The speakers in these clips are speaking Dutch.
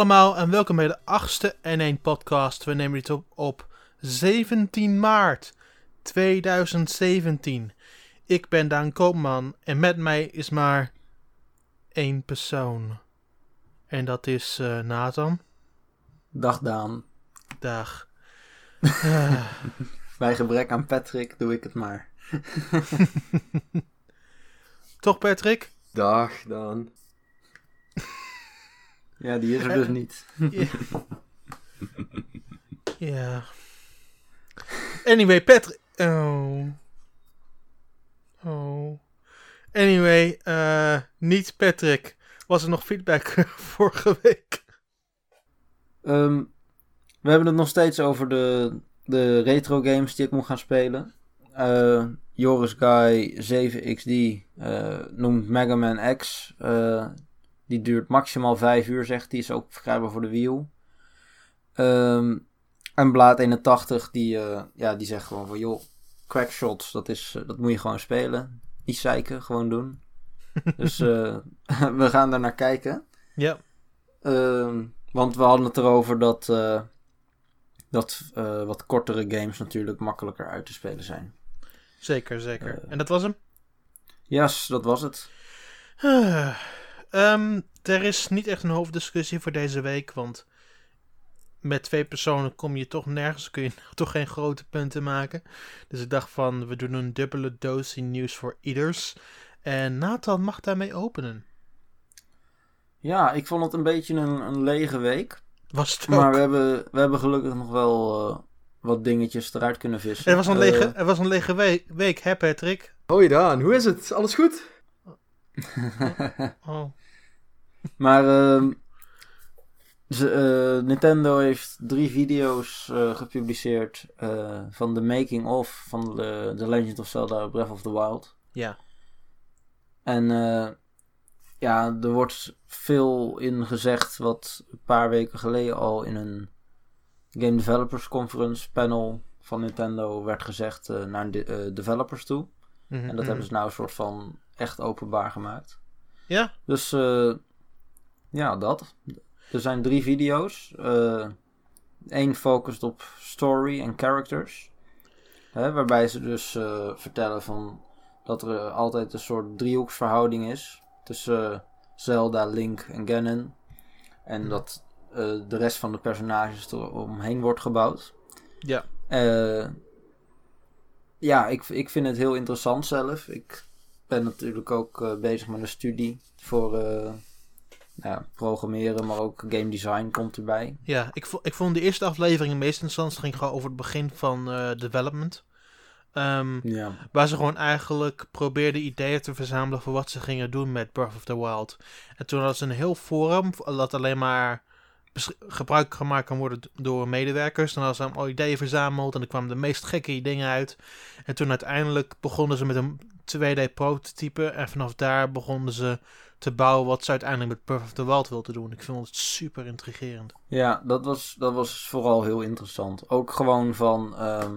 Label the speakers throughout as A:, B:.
A: Allemaal en welkom bij de achtste N1 podcast. We nemen dit op op 17 maart 2017. Ik ben Daan Koopman en met mij is maar één persoon. En dat is eh, Nathan.
B: Dag Daan.
A: Dag. Eh,
B: Bij gebrek aan Patrick doe ik het maar.
A: toch Patrick?
C: Dag dan.
B: Ja, die is er dus niet.
A: Ja. Ja. Anyway, Patrick. Oh. Oh. Anyway, eh, niet Patrick. Was er nog feedback vorige week?
B: Ehm, we hebben het nog steeds over de, de retro games die ik moet gaan spelen. Eh, Joris Guy 7XD eh, noemt Mega Man X. Die duurt maximaal 5 uur, zegt hij. Is ook verkrijgbaar voor de Wii U. Ehm, en Blaad 81, die, eh, ja, die zegt gewoon van... joh, crackshots, dat, is, eh, dat moet je gewoon spelen. Niet zeiken, gewoon doen. dus eh, we gaan daar naar kijken.
A: Ja.
B: Ehm, want we hadden het erover dat, dat wat kortere games natuurlijk makkelijker uit te spelen zijn.
A: Zeker, zeker. En dat was hem?
B: Yes, dat was het.
A: Ehm, er is niet echt een hoofddiscussie voor deze week, want met twee personen kom je toch nergens, kun je toch geen grote punten maken. Dus ik dacht van, we doen een dubbele dosis nieuws voor ieders. En Nathan mag daarmee openen.
B: Ja, ik vond het een beetje een, een lege week.
A: Was het
B: Maar we hebben, we hebben gelukkig nog wel eh, wat dingetjes eruit kunnen vissen.
A: Er was een lege,
B: Eh,
A: er was een lege week, week, hè Patrick?
C: Hoi Daan, hoe is het? Alles goed?
A: Oh.
B: Maar ze, eh, Nintendo heeft drie video's eh, gepubliceerd eh, van de making of van de, The Legend of Zelda Breath of the Wild.
A: Ja.
B: En ja, er wordt veel in gezegd wat een paar weken geleden al in een Game Developers Conference panel van Nintendo werd gezegd naar de developers toe.
A: Mhm,
B: En dat
A: mhm.
B: hebben ze nou een soort van echt openbaar gemaakt.
A: Ja?
B: Dus eh, ja, dat. Er zijn drie video's. Eén focust op story en characters. Hè, waarbij ze dus eh, vertellen van dat er eh, altijd een soort driehoeksverhouding is tussen eh, Zelda, Link en Ganon. En dat eh, de rest van de personages er omheen wordt gebouwd.
A: Ja.
B: Eh, ja, ik, ik vind het heel interessant zelf. Ik ben natuurlijk ook eh, bezig met een studie voor eh, ja, programmeren, maar ook game design komt erbij.
A: Ja, ik, ik vond de eerste aflevering meest interessant. Het ging gewoon over het begin van eh, development. Ehm,
B: Ja.
A: Waar ze gewoon eigenlijk probeerden ideeën te verzamelen voor wat ze gingen doen met Breath of the Wild. En toen hadden ze een heel forum dat alleen maar gebruik gemaakt kan worden door medewerkers. Dan hadden ze allemaal ideeën verzameld en er kwamen de meest gekke dingen uit. En toen uiteindelijk begonnen ze met een 2D prototype en vanaf daar begonnen ze te bouwen wat ze uiteindelijk met Breath of the Wild wilden doen. Ik vond het super intrigerend.
B: Ja, dat was, dat was vooral heel interessant. Ook gewoon van. ehm,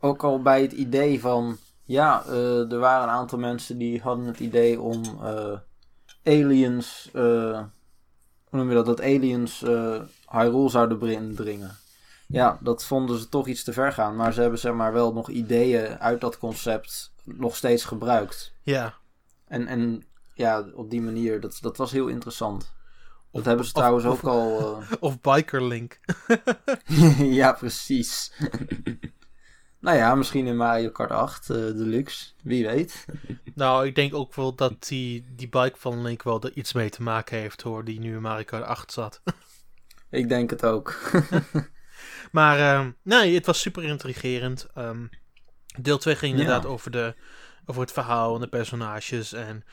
B: ook al bij het idee van. Ja, eh, er waren een aantal mensen die hadden het idee om eh, aliens. eh, hoe noem je dat? Dat aliens Hyrule zouden binnendringen. Ja, dat vonden ze toch iets te ver gaan. Maar ze hebben zeg maar wel nog ideeën uit dat concept nog steeds gebruikt.
A: Ja,
B: En, en ja, op die manier, dat, dat was heel interessant. Dat
A: Of-
B: hebben ze
A: of-
B: trouwens
A: of-
B: ook al. eh,
A: of Biker Link.
B: ja, precies. nou ja, misschien in Mario Kart 8 eh, Deluxe. Wie weet.
A: Nou, ik denk ook wel dat die, die bike van Link wel er iets mee te maken heeft hoor, die nu in Mario Kart 8 zat.
B: Ik denk het ook.
A: maar ehm, nee, het was super intrigerend. Ehm, deel 2 ging
B: Ja.
A: inderdaad over, de, over het verhaal en de personages en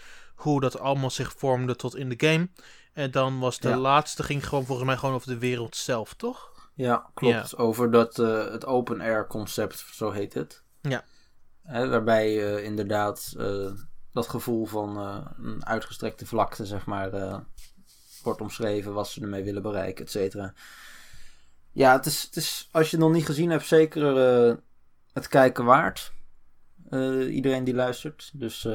A: hoe dat allemaal zich vormde tot in de game. En dan was de
B: Ja.
A: laatste, ging gewoon volgens mij gewoon over de wereld zelf, toch?
B: ja, klopt. Over dat, eh, het open air concept, zo heet het.
A: Ja.
B: Hè, waarbij eh, inderdaad eh, dat gevoel van een uitgestrekte vlakte, zeg maar, wordt omschreven. Wat ze ermee willen bereiken, et cetera. Ja, het is, het is, als je het nog niet gezien hebt, zeker het kijken waard. Iedereen die luistert. Dus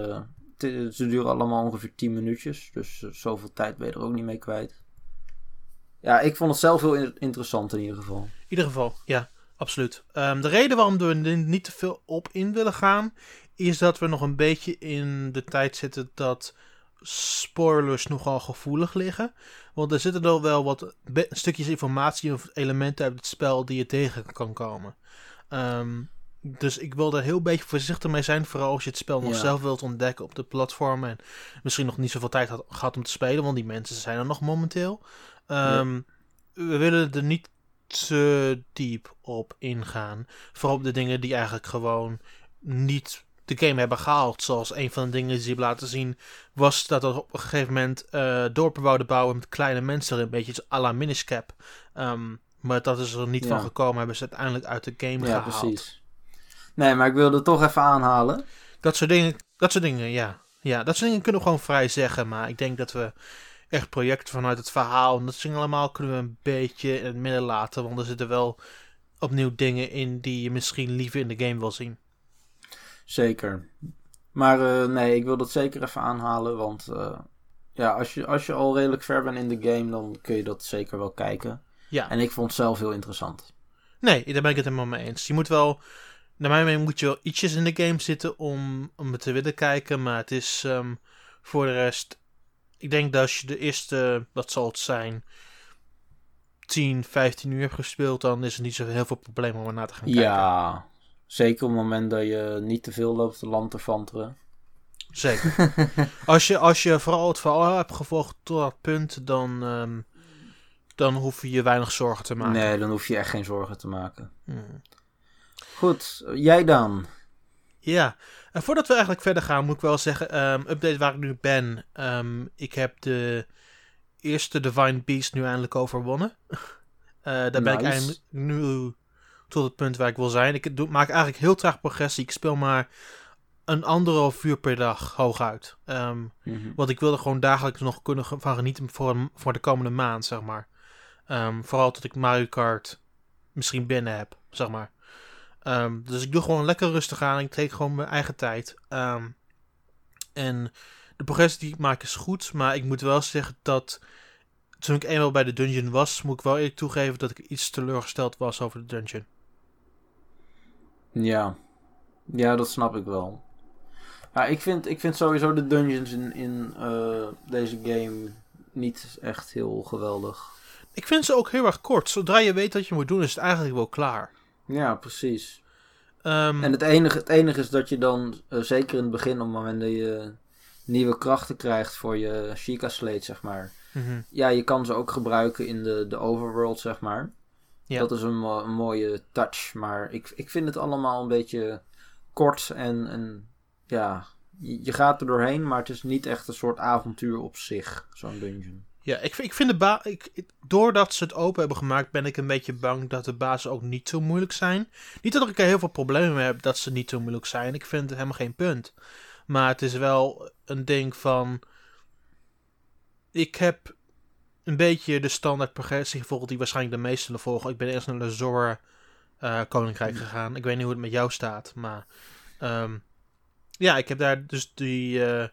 B: ze duren allemaal ongeveer 10 minuutjes. Dus eh, zoveel tijd ben je er ook niet mee kwijt. ja, ik vond het zelf heel in- interessant in ieder geval.
A: In ieder geval, ja, absoluut. Ehm, de reden waarom we er niet te veel op in willen gaan, is dat we nog een beetje in de tijd zitten dat spoilers nogal gevoelig liggen. Want er zitten er wel wat stukjes informatie of elementen uit het spel die je tegen kan komen. Ehm, dus ik wil er heel beetje voorzichtig mee zijn, vooral als je het spel nog
B: Ja.
A: zelf wilt ontdekken op de platformen. En misschien nog niet zoveel tijd had gehad om te spelen, want die mensen zijn er nog momenteel. Ehm, We willen er niet te diep op ingaan. Vooral op de dingen die eigenlijk gewoon niet de game hebben gehaald. Zoals een van de dingen die ze hebben laten zien, was dat er op een gegeven moment eh dorpen wouden bouwen met kleine mensen erin. Een beetje à la Minish Cap. Ehm, maar dat is er niet
B: Ja.
A: van gekomen, hebben ze uiteindelijk uit de game
B: Ja,
A: gehaald.
B: precies. Nee, maar ik wilde het toch even aanhalen.
A: Dat soort dingen, dat soort dingen, ja. Ja, dat soort dingen kunnen we gewoon vrij zeggen. Maar ik denk dat we echt projecten vanuit het verhaal en dat dingen allemaal kunnen we een beetje in het midden laten. Want er zitten wel opnieuw dingen in die je misschien liever in de game wil zien.
B: Zeker. Maar eh, nee, ik wil dat zeker even aanhalen. Want eh, ja, als je, als je al redelijk ver bent in de game, dan kun je dat zeker wel kijken.
A: Ja,
B: En ik vond het zelf heel interessant.
A: nee, daar ben ik het helemaal mee eens. Je moet wel, naar mijn mening moet je wel ietsjes in de game zitten om, om het te willen kijken. Maar het is ehm, voor de rest, ik denk dat als je de eerste, wat zal het zijn, 10, 15 uur hebt gespeeld, dan is er niet zo heel veel probleem om er naar te gaan kijken.
B: Ja, zeker op het moment dat je niet te veel loopt te lantefanteren.
A: Zeker. als, je, als je vooral het verhaal hebt gevolgd tot dat punt, dan, ehm, dan hoef je je weinig zorgen te maken.
B: Nee, dan hoef je echt geen zorgen te maken.
A: Hmm.
B: Goed, jij dan?
A: Ja, en voordat we eigenlijk verder gaan, moet ik wel zeggen, ehm, update waar ik nu ben. ehm, ik heb de eerste Divine Beast nu eindelijk overwonnen. Eh, daar ben ik eigenlijk nu tot het punt waar ik wil zijn. Ik doe, maak eigenlijk heel traag progressie. Ik speel maar een anderhalf uur per dag hooguit.
B: Mhm.
A: Want ik wil er gewoon dagelijks nog kunnen van genieten voor, voor de komende maand, zeg maar. Vooral tot ik Mario Kart misschien binnen heb, zeg maar. Ehm, dus ik doe gewoon lekker rustig aan. Ik take gewoon mijn eigen tijd. Ehm, en de progressie die ik maak is goed. Maar ik moet wel zeggen dat toen ik eenmaal bij de dungeon was, moet ik wel eerlijk toegeven dat ik iets teleurgesteld was over de dungeon.
B: Ja. ja, dat snap ik wel. Ja, ik vind, ik vind sowieso de dungeons in, in eh, deze game niet echt heel geweldig.
A: Ik vind ze ook heel erg kort. Zodra je weet wat je moet doen, is het eigenlijk wel klaar.
B: Ja, precies.
A: Ehm,
B: En het enige, het enige is dat je dan, eh, zeker in het begin, op het moment dat je nieuwe krachten krijgt voor je Sheikah Slate, zeg maar.
A: mhm.
B: Ja, je kan ze ook gebruiken in de, de overworld, zeg maar.
A: Ja.
B: Dat is een, een mooie touch, maar ik, ik vind het allemaal een beetje kort en, en ja, je, je gaat er doorheen, maar het is niet echt een soort avontuur op zich, zo'n dungeon.
A: Ja, ik, vind- ik vind de ba ik, ik- doordat ze het open hebben gemaakt, ben ik een beetje bang dat de bazen ook niet zo moeilijk zijn. Niet dat ik er heel veel problemen mee heb dat ze niet zo moeilijk zijn. Ik vind het helemaal geen punt. Maar het is wel een ding van. Ik heb een beetje de standaard progressie gevolgd die waarschijnlijk de meesten zullen volgen. Ik ben eerst naar de eh, Koninkrijk gegaan. Ik weet niet hoe het met jou staat, maar. ehm, ja, ik heb daar dus die. eh,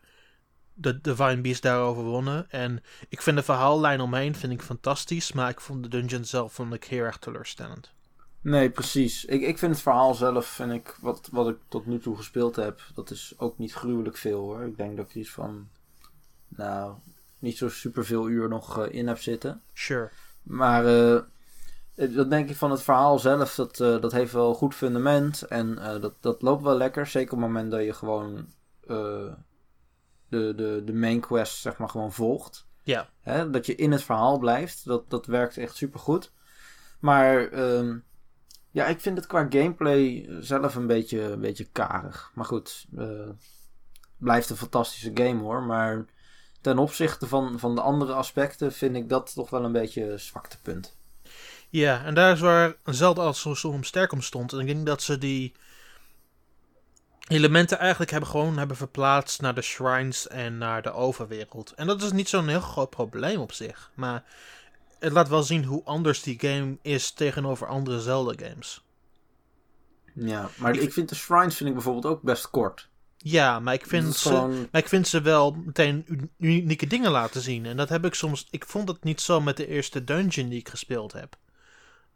A: de Divine Beast daar overwonnen. En ik vind de verhaallijn omheen vind ik fantastisch. Maar ik vond de dungeon zelf vond ik heel erg teleurstellend.
B: Nee, precies. Ik, ik vind het verhaal zelf, vind ik, wat, wat ik tot nu toe gespeeld heb, dat is ook niet gruwelijk veel hoor. Ik denk dat ik iets van, nou, niet zo superveel uur nog eh, in heb zitten.
A: Sure.
B: Maar eh, dat denk ik van het verhaal zelf, dat, eh, dat heeft wel goed fundament. En eh, dat, dat loopt wel lekker. Zeker op het moment dat je gewoon eh, de, de, de main quest, zeg maar, gewoon volgt.
A: Ja.
B: Hè, dat je in het verhaal blijft. Dat, dat werkt echt super goed. Maar ehm, ja, ik vind het qua gameplay zelf een beetje, een beetje karig. Maar goed, eh, blijft een fantastische game hoor. Maar ten opzichte van, van de andere aspecten vind ik dat toch wel een beetje zwaktepunt.
A: Ja, en daar is waar Zelda als zo soms sterk om stond. En ik denk dat ze die elementen eigenlijk hebben gewoon hebben verplaatst naar de shrines en naar de overwereld. En dat is niet zo'n heel groot probleem op zich. Maar het laat wel zien hoe anders die game is tegenover andere Zelda games.
B: Ja, maar
A: Ik
B: ik, vind de shrines vind ik bijvoorbeeld ook best kort.
A: Ja, maar ik vind ze...
B: gewoon...
A: Maar ik vind ze wel meteen unieke dingen laten zien. En dat heb ik soms. Ik vond het niet zo met de eerste dungeon die ik gespeeld heb.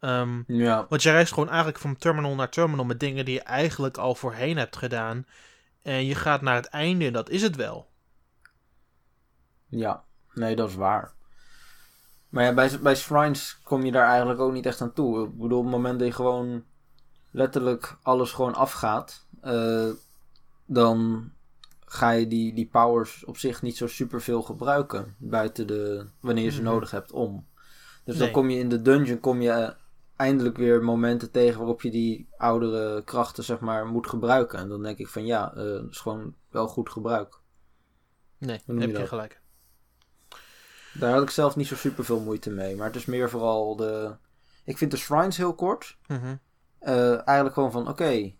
A: Ehm,
B: Ja,
A: want je reist gewoon eigenlijk van terminal naar terminal met dingen die je eigenlijk al voorheen hebt gedaan. En je gaat naar het einde en dat is het wel.
B: ja. Nee, dat is waar. Maar ja, bij, bij shrines kom je daar eigenlijk ook niet echt aan toe. Ik bedoel, op het moment dat je gewoon letterlijk alles gewoon afgaat, eh, dan ga je die, die powers op zich niet zo super veel gebruiken. Buiten de, wanneer je ze
A: Mhm.
B: nodig hebt om. Dus
A: Nee.
B: dan kom je in de dungeon, kom je eh, eindelijk weer momenten tegen waarop je die oudere krachten, zeg maar, moet gebruiken. En dan denk ik van ja, dat is gewoon wel goed gebruik.
A: Nee,
B: je
A: heb je gelijk.
B: Daar had ik zelf niet zo super veel moeite mee. Maar het is meer vooral de. Ik vind de shrines heel kort.
A: Mhm.
B: Eh, eigenlijk gewoon van: oké,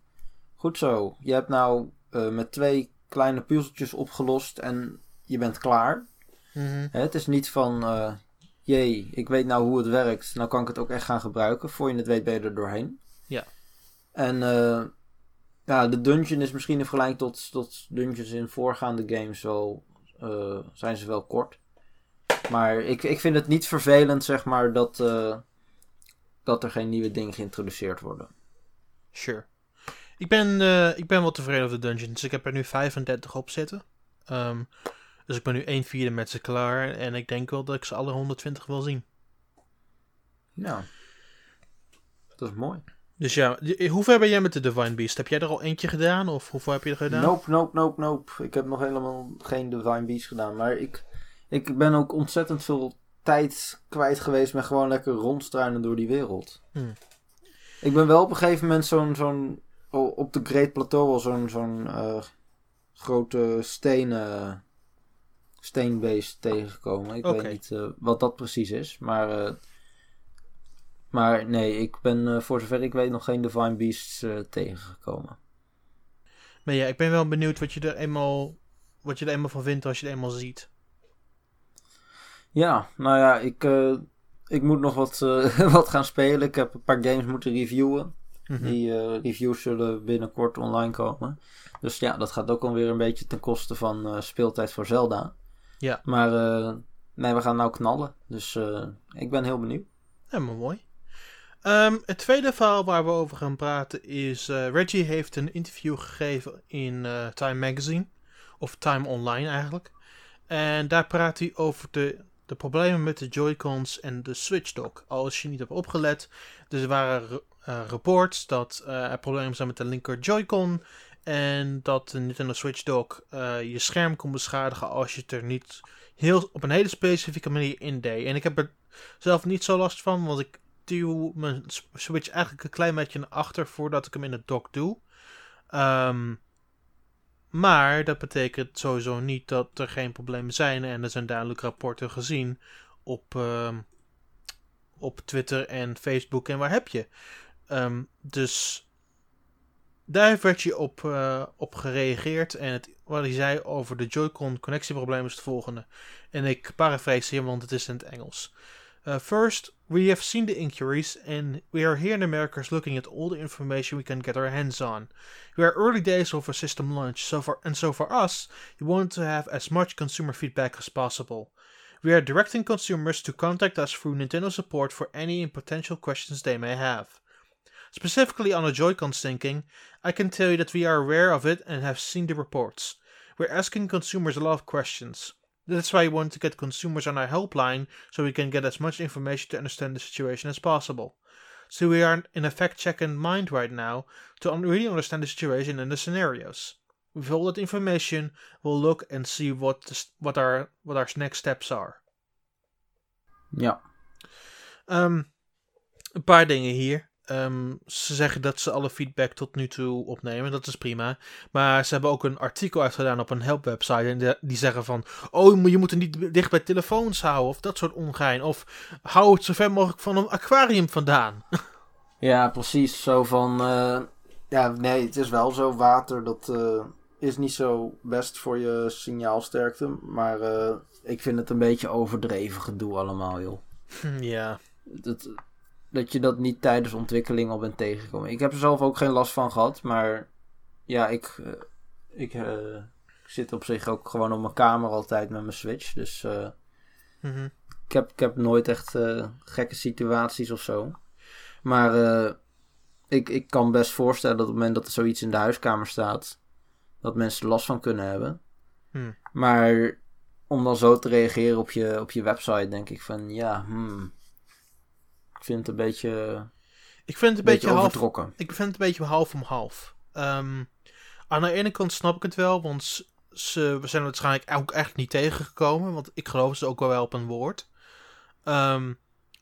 B: goed zo. Je hebt nou eh, met twee kleine puzzeltjes opgelost en je bent klaar.
A: Mhm.
B: Hè, het is niet van: jee, ik weet nou hoe het werkt. Nou kan ik het ook echt gaan gebruiken. Voor je het weet ben je er doorheen.
A: Ja.
B: En eh, ja, de dungeon is misschien in vergelijking tot, tot dungeons in voorgaande games wel. eh, zijn ze wel kort. Maar ik, ik vind het niet vervelend, zeg maar, dat, eh, dat er geen nieuwe dingen geïntroduceerd worden.
A: Sure. Ik ben, eh, ik ben wel tevreden over de dungeons. Ik heb er nu 35 op zitten. Ehm, dus ik ben nu 1 vierde met ze klaar. En ik denk wel dat ik ze alle 120 wil zien.
B: Ja. Dat is mooi.
A: Dus ja, hoe ver ben jij met de Divine Beast? Heb jij er al eentje gedaan? Of hoeveel heb je er gedaan?
B: Nope, nope, nope, nope. Ik heb nog helemaal geen Divine Beast gedaan. Maar ik, ik ben ook ontzettend veel tijd kwijt geweest met gewoon lekker rondstruinen door die wereld.
A: Hmm.
B: Ik ben wel op een gegeven moment zo'n, zo'n op de Great Plateau wel zo'n, zo'n eh, grote stenen, steenbeest tegengekomen. Ik weet niet eh, wat dat precies is. Maar, eh, maar nee, ik ben eh, voor zover ik weet nog geen Divine Beasts tegengekomen.
A: Maar ja, ik ben wel benieuwd wat je er eenmaal, wat je er eenmaal van vindt als je het eenmaal ziet.
B: Ja, nou ja, ik, ik moet nog wat, wat gaan spelen. Ik heb een paar games moeten reviewen.
A: Mhm.
B: Die reviews zullen binnenkort online komen. Dus ja, dat gaat ook alweer een beetje ten koste van speeltijd voor Zelda.
A: Ja.
B: Maar eh, nee, we gaan nou knallen. Dus eh, ik ben heel benieuwd.
A: Helemaal mooi. Ehm, het tweede verhaal waar we over gaan praten is... eh, Reggie heeft een interview gegeven in Time Magazine. Of Time Online eigenlijk. En daar praat hij over de, de problemen met de Joy-Cons en de Switch Dock. Als je niet hebt opgelet. Dus er waren reports dat er problemen zijn met de linker Joy-Con. En dat de Nintendo Switch Dock eh, je scherm kon beschadigen als je het er niet heel, op een hele specifieke manier in deed. En ik heb er zelf niet zo last van, want ik duw mijn Switch eigenlijk een klein beetje naar achter voordat ik hem in de dock doe. Ehm, maar dat betekent sowieso niet dat er geen problemen zijn. En er zijn duidelijk rapporten gezien op, ehm, op Twitter en Facebook en waar heb je. Ehm, dus daar heeft Reggie op, eh, op gereageerd. En het, wat hij zei over de Joy-Con connectieprobleem is het volgende. En ik parafraseer, want het is in het Engels. Uh, first, we have seen the inquiries, and we are here in America looking at all the information we can get our hands on. We are early days of a system launch, so for, and so for us, we want to have as much consumer feedback as possible. We are directing consumers to contact us through Nintendo support for any potential questions they may have. Specifically on the Joy-Con syncing, I can tell you that we are aware of it and have seen the reports. We're asking consumers a lot of questions. That's why we want to get consumers on our helpline so we can get as much information to understand the situation as possible. So we are in a fact checking mind right now to really understand the situation and the scenarios. With all that information, we'll look and see what the, what our what our next steps are.
B: Ja.
A: Ehm, um, een paar dingen hier. Ehm, ze zeggen dat ze alle feedback tot nu toe opnemen. Dat is prima. Maar ze hebben ook een artikel uitgedaan op een helpwebsite. En de- die zeggen van... Oh, je moet het niet dicht bij telefoons houden. Of dat soort ongein. Of hou het zo ver mogelijk van een aquarium vandaan.
B: Ja, precies. Zo van. eh, ja, nee, het is wel zo. Water, dat eh, is niet zo best voor je signaalsterkte. Maar eh, ik vind het een beetje overdreven gedoe allemaal, joh.
A: ja.
B: Dat, dat je dat niet tijdens ontwikkeling al bent tegengekomen. Ik heb er zelf ook geen last van gehad, maar ja, ik, eh, Ik, eh, ik zit op zich ook gewoon op mijn kamer altijd met mijn Switch. Dus eh,
A: Mhm.
B: ik, heb, ik heb nooit echt gekke situaties of zo. Maar ik, ik kan best voorstellen dat op het moment dat er zoiets in de huiskamer staat, dat mensen er last van kunnen hebben.
A: Hmm.
B: Maar om dan zo te reageren op je, op je website, denk ik van ja, hmm. Ik vind het een beetje,
A: Ik vind het een
B: beetje,
A: beetje, half
B: overtrokken.
A: Ik vind het een beetje half om half. Ehm, aan de ene kant snap ik het wel, want ze we zijn waarschijnlijk ook echt niet tegengekomen. Want ik geloof ze ook wel op een woord. Ehm,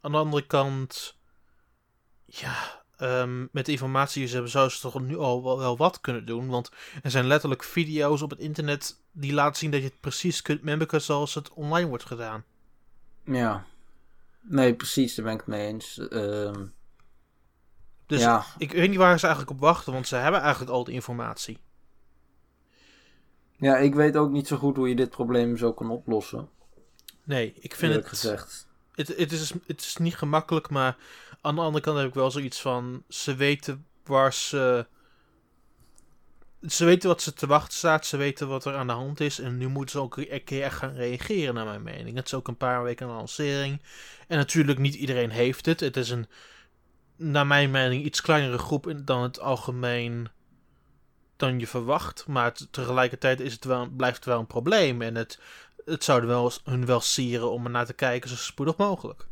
A: aan de andere kant, ja, ehm, met de informatie die ze hebben, zou ze toch nu al wel, wel wat kunnen doen. Want er zijn letterlijk video's op het internet die laten zien dat je het precies kunt memberken zoals het online wordt gedaan.
B: Ja. Nee, precies, daar ben ik het mee eens. Ehm,
A: Dus
B: ja,
A: ik weet niet waar ze eigenlijk op wachten, want ze hebben eigenlijk al de informatie.
B: ja, ik weet ook niet zo goed hoe je dit probleem zo kan oplossen.
A: Nee, ik vind het...
B: gezegd.
A: Het, het, is, het is niet gemakkelijk, maar aan de andere kant heb ik wel zoiets van... Ze weten waar ze... Ze weten wat ze te wachten staat, ze weten wat er aan de hand is. En nu moeten ze ook een keer echt gaan reageren, naar mijn mening. Het is ook een paar weken een lancering. En natuurlijk, niet iedereen heeft het. Het is een, naar mijn mening, iets kleinere groep dan het algemeen... dan je verwacht. Maar tegelijkertijd is het wel, blijft het wel een probleem. En het, het zou wel, hun wel sieren om er naar te kijken zo spoedig mogelijk.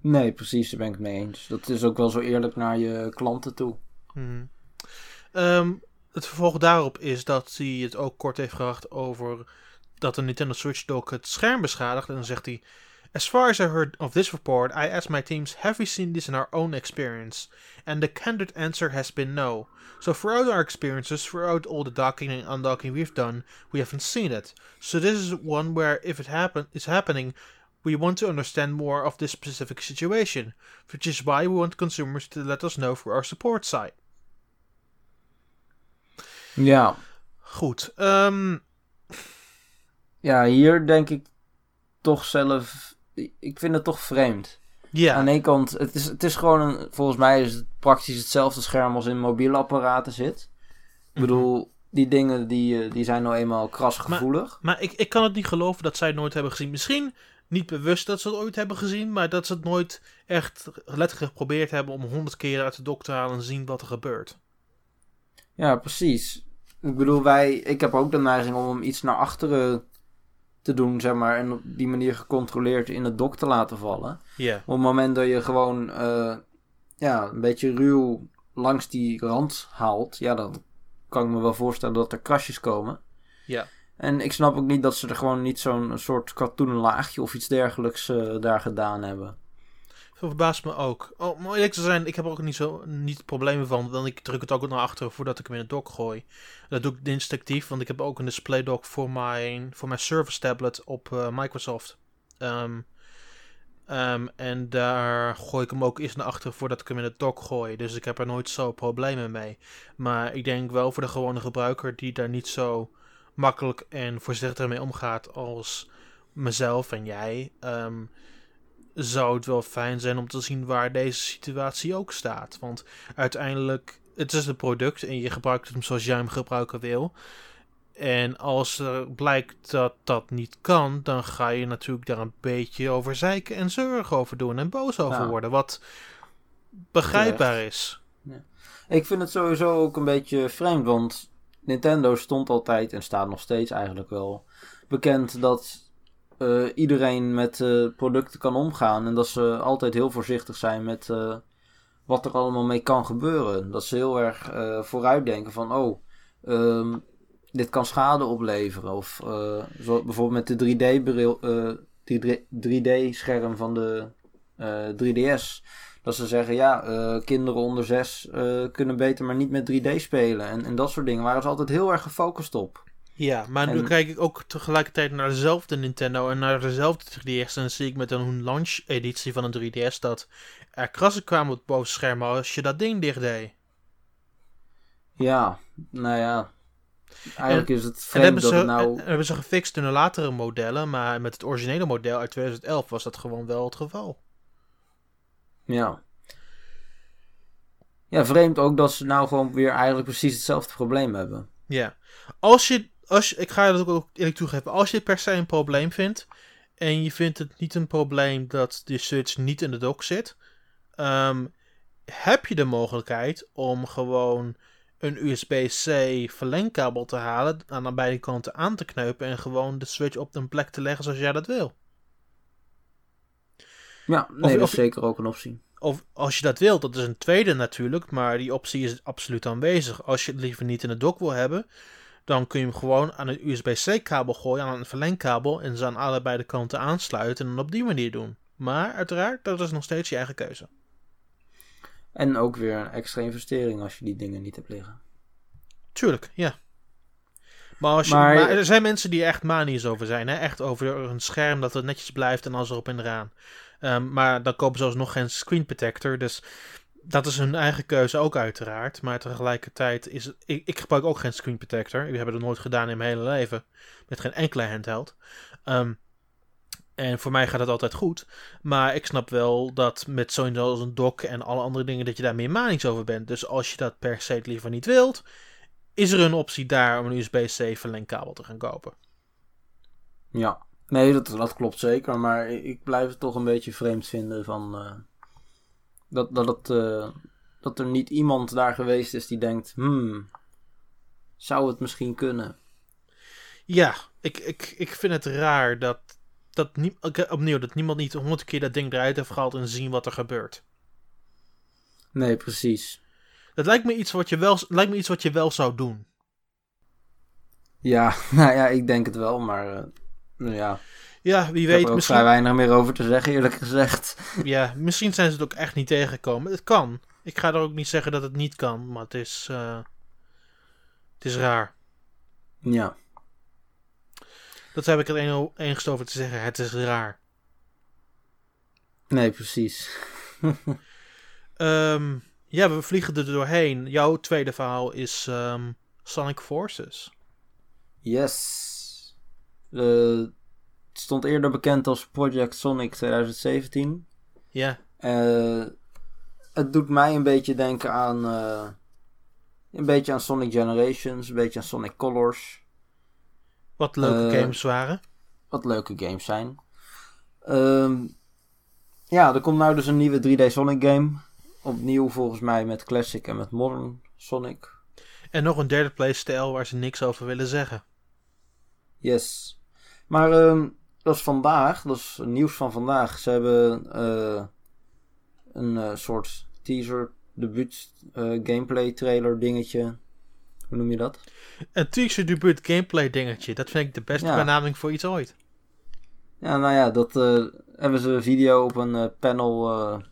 B: Nee, precies, daar ben ik het mee eens. Dat is ook wel zo eerlijk naar je klanten toe.
A: Ehm, het vervolg daarop is dat hij het ook kort heeft gehad over dat de Nintendo Switch dock het scherm beschadigt. En dan zegt hij: As far as I heard of this report, I asked my teams, have we seen this in our own experience? And the candid answer has been no. So throughout our experiences, throughout all the docking and undocking we've done, we haven't seen it. So this is one where if it happen is happening, we want to understand more of this specific situation, which is why we want consumers to let us know through our support site.
B: Ja,
A: Goed. ehm,
B: ja, hier denk ik toch zelf... Ik vind het toch vreemd.
A: ja.
B: Aan de ene kant, het is, het is gewoon een... Volgens mij is het praktisch hetzelfde scherm als in mobiele apparaten zit. Ik bedoel, die dingen die, eh, die zijn nou eenmaal krasgevoelig.
A: Maar ik, ik kan het niet geloven dat zij het nooit hebben gezien. Misschien niet bewust dat ze het ooit hebben gezien, maar dat ze het nooit echt letterlijk geprobeerd hebben om honderd keer uit de dok te halen en zien wat er gebeurt.
B: Ja, precies. Ik bedoel, wij, ik heb ook de neiging om hem iets naar achteren te doen, zeg maar. En op die manier gecontroleerd in het dok te laten vallen.
A: Ja.
B: Op het moment dat je gewoon eh, ja, een beetje ruw langs die rand haalt, ja, dan kan ik me wel voorstellen dat er krasjes komen.
A: Ja.
B: En ik snap ook niet dat ze er gewoon niet zo'n soort katoenen laagje of iets dergelijks eh, daar gedaan hebben.
A: Dat verbaast me ook. Oh, om eerlijk te zijn, ik heb er ook niet zo niet problemen van. Want ik druk het ook naar achteren voordat ik hem in het dock gooi. Dat doe ik instinctief, want ik heb ook een display dock voor mijn, voor mijn Surface tablet op eh, Microsoft. Ehm, ehm, en daar gooi ik hem ook eerst naar achteren voordat ik hem in het dock gooi. Dus ik heb er nooit zo problemen mee. Maar ik denk wel voor de gewone gebruiker die daar niet zo makkelijk en voorzichtig mee omgaat als mezelf en jij. ehm, zou het wel fijn zijn om te zien waar deze situatie ook staat. Want uiteindelijk, het is een product en je gebruikt hem zoals jij hem gebruiken wil. En als er blijkt dat dat niet kan, dan ga je natuurlijk daar een beetje over zeiken en zeurig over doen en boos over
B: Ja.
A: worden. Wat begrijpbaar is.
B: Ik vind het sowieso ook een beetje vreemd, want Nintendo stond altijd en staat nog steeds eigenlijk wel bekend dat eh, iedereen met eh, producten kan omgaan en dat ze altijd heel voorzichtig zijn met eh, wat er allemaal mee kan gebeuren. Dat ze heel erg vooruitdenken van, oh, ehm, dit kan schade opleveren. Of zo, bijvoorbeeld met de 3D-bril, eh 3D-scherm van de eh, 3DS. Dat ze zeggen, ja, kinderen onder zes eh, kunnen beter maar niet met 3D spelen. En, en dat soort dingen waren ze altijd heel erg gefocust op.
A: Ja, maar nu kijk ik ook tegelijkertijd naar dezelfde Nintendo en naar dezelfde 3DS. En dan zie ik met een launch-editie van een 3DS dat er krassen kwamen op het bovenscherm als je dat ding dicht deed.
B: Ja, nou ja. Eigenlijk is het vreemd
A: hebben
B: dat
A: ze,
B: het nou...
A: en hebben ze gefixt in de latere modellen, maar met het originele model uit 2011 was dat gewoon wel het geval.
B: Ja. Ja, vreemd ook dat ze nou gewoon weer eigenlijk precies hetzelfde probleem hebben.
A: Ja. Als je, als je, ik ga je dat ook eerlijk toegeven, als je per se een probleem vindt en je vindt het niet een probleem dat de Switch niet in de dock zit, ehm, heb je de mogelijkheid om gewoon een USB-C verlengkabel te halen, aan beide kanten aan te knopen en gewoon de Switch op een plek te leggen zoals jij dat wil.
B: Ja, nee,
A: Of-
B: dat
A: of-
B: is zeker ook een optie.
A: Of als je dat wilt, dat is een tweede natuurlijk, maar die optie is absoluut aanwezig. Als je het liever niet in de dock wil hebben, dan kun je hem gewoon aan een USB-C-kabel gooien, aan een verlengkabel, en ze aan allebei de kanten aansluiten en dan op die manier doen. Maar uiteraard, dat is nog steeds je eigen keuze.
B: En ook weer een extra investering als je die dingen niet hebt liggen.
A: Tuurlijk, ja. Maar, als je,
B: Maar-
A: maar er zijn mensen die echt manisch over zijn. Hè? Echt over een scherm dat het netjes blijft en alles erop en eraan. Ehm, maar dan kopen ze alsnog geen screen protector. Dus dat is hun eigen keuze ook uiteraard. Maar tegelijkertijd is het... Ik, ik gebruik ook geen screen protector. Ik heb het nooit gedaan in mijn hele leven. Met geen enkele handheld. Ehm, en voor mij gaat het altijd goed. Maar ik snap wel dat met zo'n als een dock en alle andere dingen... dat je daar meer manisch over bent. Dus als je dat per se liever niet wilt is er een optie daar om een USB-C verlengkabel te gaan kopen.
B: Ja, nee, dat, dat klopt zeker. Maar ik ik blijf het toch een beetje vreemd vinden van... eh, dat, dat, het, eh, dat er niet iemand daar geweest is die denkt... Hmm, zou het misschien kunnen?
A: Ja, ik, ik, ik vind het raar dat, dat nie, opnieuw, dat niemand niet honderd keer dat ding eruit heeft gehaald en zien wat er gebeurt.
B: Nee, precies.
A: Dat lijkt me iets wat je wel, lijkt me iets wat je wel zou doen.
B: Ja, nou ja, ik denk het wel, maar... nou ja,
A: Ja, wie
B: ik heb
A: weet,
B: er
A: misschien,
B: vrij weinig meer over te zeggen, eerlijk gezegd.
A: ja, misschien zijn ze het ook echt niet tegengekomen. Het kan. Ik ga er ook niet zeggen dat het niet kan, maar het is, eh, het is raar.
B: Ja,
A: Dat heb ik er een- over te zeggen. Het is raar.
B: nee, precies.
A: Ehm, ja, we vliegen er doorheen. Jouw tweede verhaal is ehm, Sonic Forces.
B: Yes. Eh, het stond eerder bekend als Project Sonic 2017.
A: Ja,
B: Eh, het doet mij een beetje denken aan... eh, een beetje aan Sonic Generations, een beetje aan Sonic Colors.
A: wat leuke
B: Eh,
A: games waren.
B: Wat leuke games zijn. Ehm, ja, er komt nou dus een nieuwe 3D Sonic game. Opnieuw volgens mij met Classic en met Modern Sonic.
A: En nog een derde playstyle waar ze niks over willen zeggen.
B: Yes. Maar ehm, dat is vandaag, dat is nieuws van vandaag. Ze hebben eh, een eh, soort teaser, debuut, eh, gameplay trailer dingetje. Hoe noem je dat?
A: Een teaser debuut gameplay dingetje. Dat vind ik de beste
B: Ja.
A: benaming voor iets ooit.
B: Ja, nou ja, dat hebben ze een video op een panel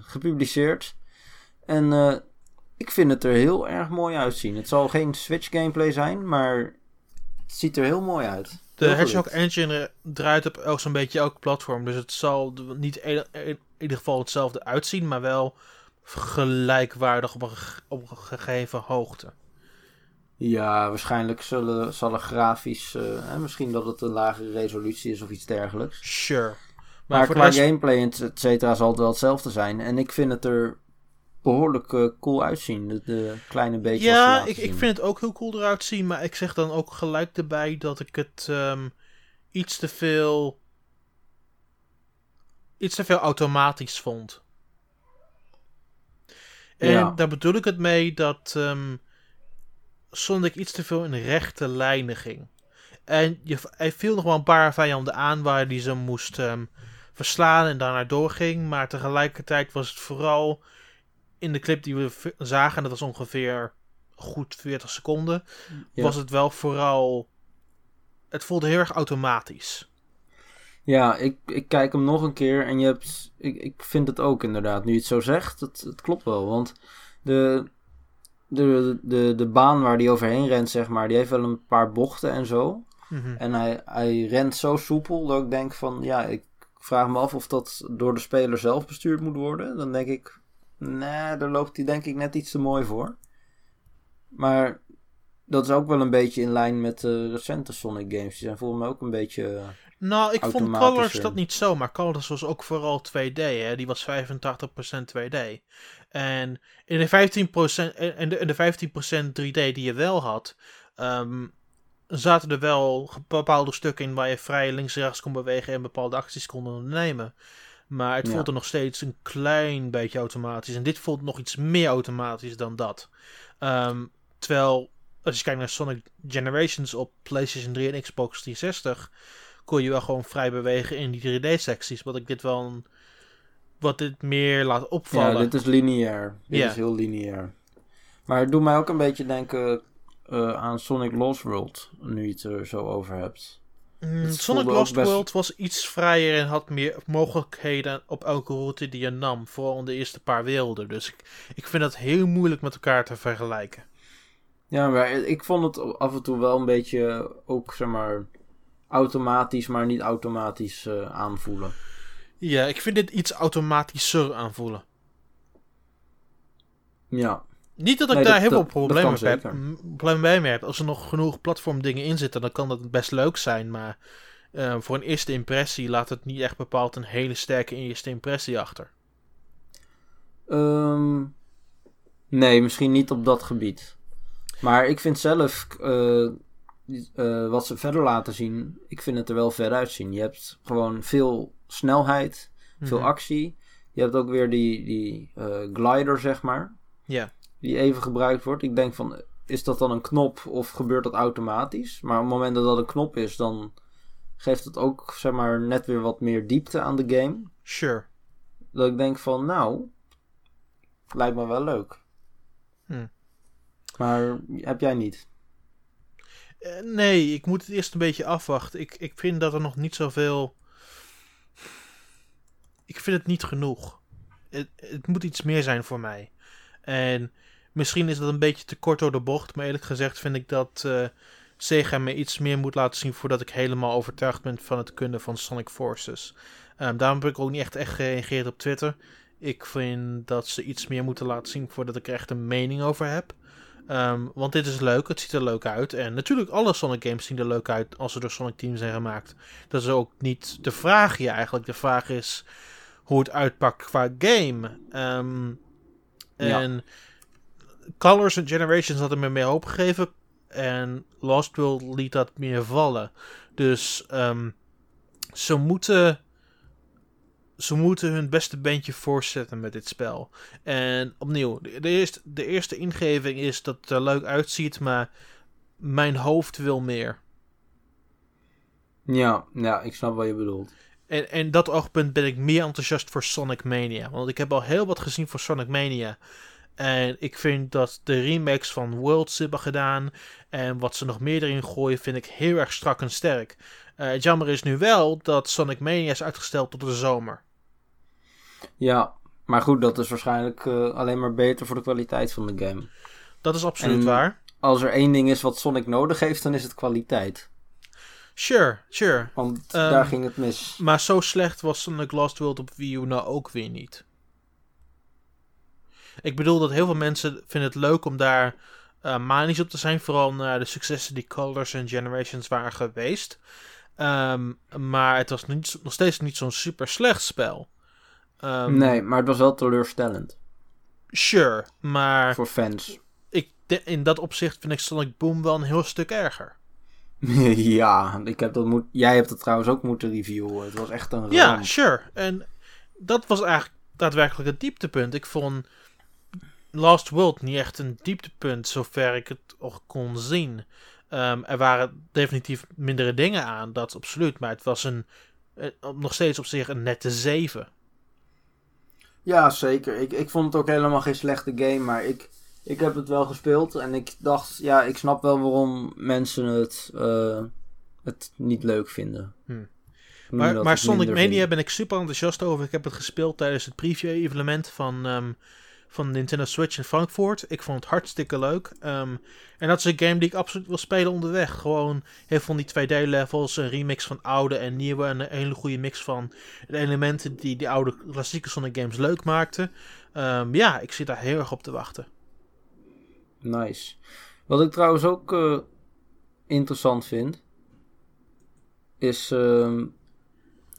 B: gepubliceerd. En ik vind het er heel erg mooi uitzien. Het zal geen Switch gameplay zijn, maar het ziet er heel mooi uit.
A: De Hedgehog. Engine draait op elk zo'n beetje elk platform. Dus het zal niet e- in ieder geval hetzelfde uitzien, maar wel gelijkwaardig op een, ge- op een gegeven hoogte.
B: Ja, waarschijnlijk zullen, zal er grafisch, eh, hè, misschien dat het een lagere resolutie is of iets dergelijks.
A: Sure. Maar,
B: Maar, qua
A: rest,
B: gameplay en et cetera zal het wel hetzelfde zijn. En ik vind het er behoorlijk eh, cool uitzien. De, de kleine ze
A: ja, ik, ik vind het ook heel cool eruit zien, maar ik zeg dan ook gelijk erbij dat ik het ehm, iets te veel iets te veel automatisch vond. En
B: Ja.
A: daar bedoel ik het mee dat ehm Sonic iets te veel in rechte lijnen ging. En je, hij viel nog wel een paar vijanden aan waar hij ze moest ehm, verslaan en daarna doorging. Maar tegelijkertijd was het vooral in de clip die we zagen, en dat was ongeveer goed 40 seconden,
B: Ja.
A: was het wel vooral. Het voelde heel erg automatisch.
B: Ja, ik, ik kijk hem nog een keer en je hebt. Ik, ik vind het ook inderdaad. Nu je het zo zegt, het, het klopt wel. Want de, de, de, de baan waar die overheen rent, zeg maar, die heeft wel een paar bochten en zo.
A: Mhm.
B: En hij, hij rent zo soepel dat ik denk van, ja, ik vraag me af of dat door de speler zelf bestuurd moet worden. Dan denk ik, nee, daar loopt hij denk ik net iets te mooi voor. Maar dat is ook wel een beetje in lijn met de recente Sonic games. Die zijn volgens mij ook een beetje... eh,
A: Nou, ik vond Colors dat niet zo, maar Colors was ook vooral 2D, hè. Die was 85% 2D. En in de 15%, in de, in de 15% 3D die je wel had, ehm, zaten er wel bepaalde stukken in waar je vrij links en rechts kon bewegen en bepaalde acties kon ondernemen. Maar het
B: Ja.
A: voelde nog steeds een klein beetje automatisch. En dit voelt nog iets meer automatisch dan dat. Ehm, terwijl, als je kijkt naar Sonic Generations op PlayStation 3 en Xbox 360, kon je wel gewoon vrij bewegen in die 3D-secties. Wat ik dit wel een- wat dit meer laat opvallen.
B: Ja, dit is lineair. Dit is heel lineair. Maar het doet mij ook een beetje denken eh, aan Sonic Lost World, nu je het er zo over hebt.
A: Mm, Sonic Lost
B: best-
A: World was iets vrijer en had meer mogelijkheden op elke route die je nam. Vooral in de eerste paar werelden. Dus ik, ik vind dat heel moeilijk met elkaar te vergelijken.
B: Ja, maar ik vond het af en toe wel een beetje ook, zeg maar, automatisch, maar niet automatisch eh, aanvoelen.
A: Ja, ik vind dit iets automatischer aanvoelen.
B: Ja,
A: Niet dat ik
B: Nee,
A: daar
B: dat-
A: heel veel problemen mee heb. problemen mee heb. Als er nog genoeg platformdingen in zitten, dan kan dat best leuk zijn. Maar eh, voor een eerste impressie laat het niet echt bepaald een hele sterke eerste impressie achter.
B: Ehm, nee, misschien niet op dat gebied. Maar ik vind zelf, eh, eh, wat ze verder laten zien, ik vind het er wel ver uitzien. Je hebt gewoon veel snelheid, veel
A: Mhm.
B: actie. Je hebt ook weer die, die glider, zeg maar,
A: Ja.
B: Die even gebruikt wordt. Ik denk van, is dat dan een knop of gebeurt dat automatisch? Maar op het moment dat dat een knop is, dan geeft het ook, zeg maar, net weer wat meer diepte aan de game.
A: Sure.
B: Dat ik denk van, nou, lijkt me wel leuk.
A: Hm.
B: Maar heb jij niet?
A: Eh, nee, ik moet het eerst een beetje afwachten. Ik, ik vind dat er nog niet zoveel. Ik vind het niet genoeg. Het, het moet iets meer zijn voor mij. En misschien is dat een beetje te kort door de bocht. Maar eerlijk gezegd vind ik dat eh Sega me iets meer moet laten zien voordat ik helemaal overtuigd ben van het kunnen van Sonic Forces. Ehm, daarom heb ik ook niet echt, echt gereageerd op Twitter. Ik vind dat ze iets meer moeten laten zien voordat ik er echt een mening over heb. Ehm, want dit is leuk, het ziet er leuk uit. En natuurlijk, alle Sonic games zien er leuk uit als ze door Sonic Team zijn gemaakt. Dat is ook niet de vraag hier eigenlijk. De vraag is hoe het uitpakt qua game. Ehm,
B: Ja.
A: Colors and Generations hadden me meer hoop gegeven. En Lost World liet dat meer vallen. Dus ehm, ze moeten. Ze moeten hun beste bandje voorzetten met dit spel. En opnieuw, de, de eerste, de eerste ingeving is dat het er leuk uitziet, maar mijn hoofd wil meer.
B: Ja, ja, ik snap wat je bedoelt.
A: En, en dat oogpunt ben ik meer enthousiast voor Sonic Mania. Want ik heb al heel wat gezien voor Sonic Mania. En ik vind dat de remakes van Worlds hebben gedaan. En wat ze nog meer erin gooien, vind ik heel erg strak en sterk. Eh, het jammer is nu wel dat Sonic Mania is uitgesteld tot de zomer.
B: Ja, maar goed, dat is waarschijnlijk eh, alleen maar beter voor de kwaliteit van de game.
A: Dat is absoluut
B: En-
A: waar.
B: Als er één ding is wat Sonic nodig heeft, dan is het kwaliteit.
A: Sure, sure.
B: Want
A: Ehm,
B: daar ging het mis.
A: Maar zo slecht was Sonic Lost World op Wii U nou ook weer niet. Ik bedoel dat heel veel mensen vinden het leuk om daar eh manisch op te zijn. Vooral naar de successen die Colors en Generations waren geweest. Ehm, maar het was niet, nog steeds niet zo'n super slecht spel. Ehm,
B: nee, maar het was wel teleurstellend
A: Sure, maar
B: voor fans.
A: ik, de- in dat opzicht vind ik Sonic Boom wel een heel stuk erger.
B: ja, ik heb dat moet... jij hebt het trouwens ook moeten reviewen. Het was echt een
A: Ja,
B: ramp.
A: sure. En dat was eigenlijk daadwerkelijk het dieptepunt. Ik vond Last World niet echt een dieptepunt, zover ik het ook kon zien. Ehm, er waren definitief mindere dingen aan, dat absoluut. Maar het was een, eh, nog steeds op zich een nette 7.
B: Ja, zeker. Ik, ik vond het ook helemaal geen slechte game, maar ik, ik heb het wel gespeeld en ik dacht, ja, ik snap wel waarom mensen het, eh, het niet leuk vinden.
A: Hmm. Maar, maar Sonic Mania ben ik super enthousiast over. Ik heb het gespeeld tijdens het preview-evenement van, ehm, van Nintendo Switch in Frankfurt. Ik vond het hartstikke leuk. Ehm, en dat is een game die ik absoluut wil spelen onderweg. Gewoon heel veel die 2D-levels, een remix van oude en nieuwe. En een hele goede mix van de elementen die die oude klassieke Sonic games leuk maakten. Ehm, ja, ik zit daar heel erg op te wachten.
B: Nice. Wat ik trouwens ook eh, interessant vind, is ehm,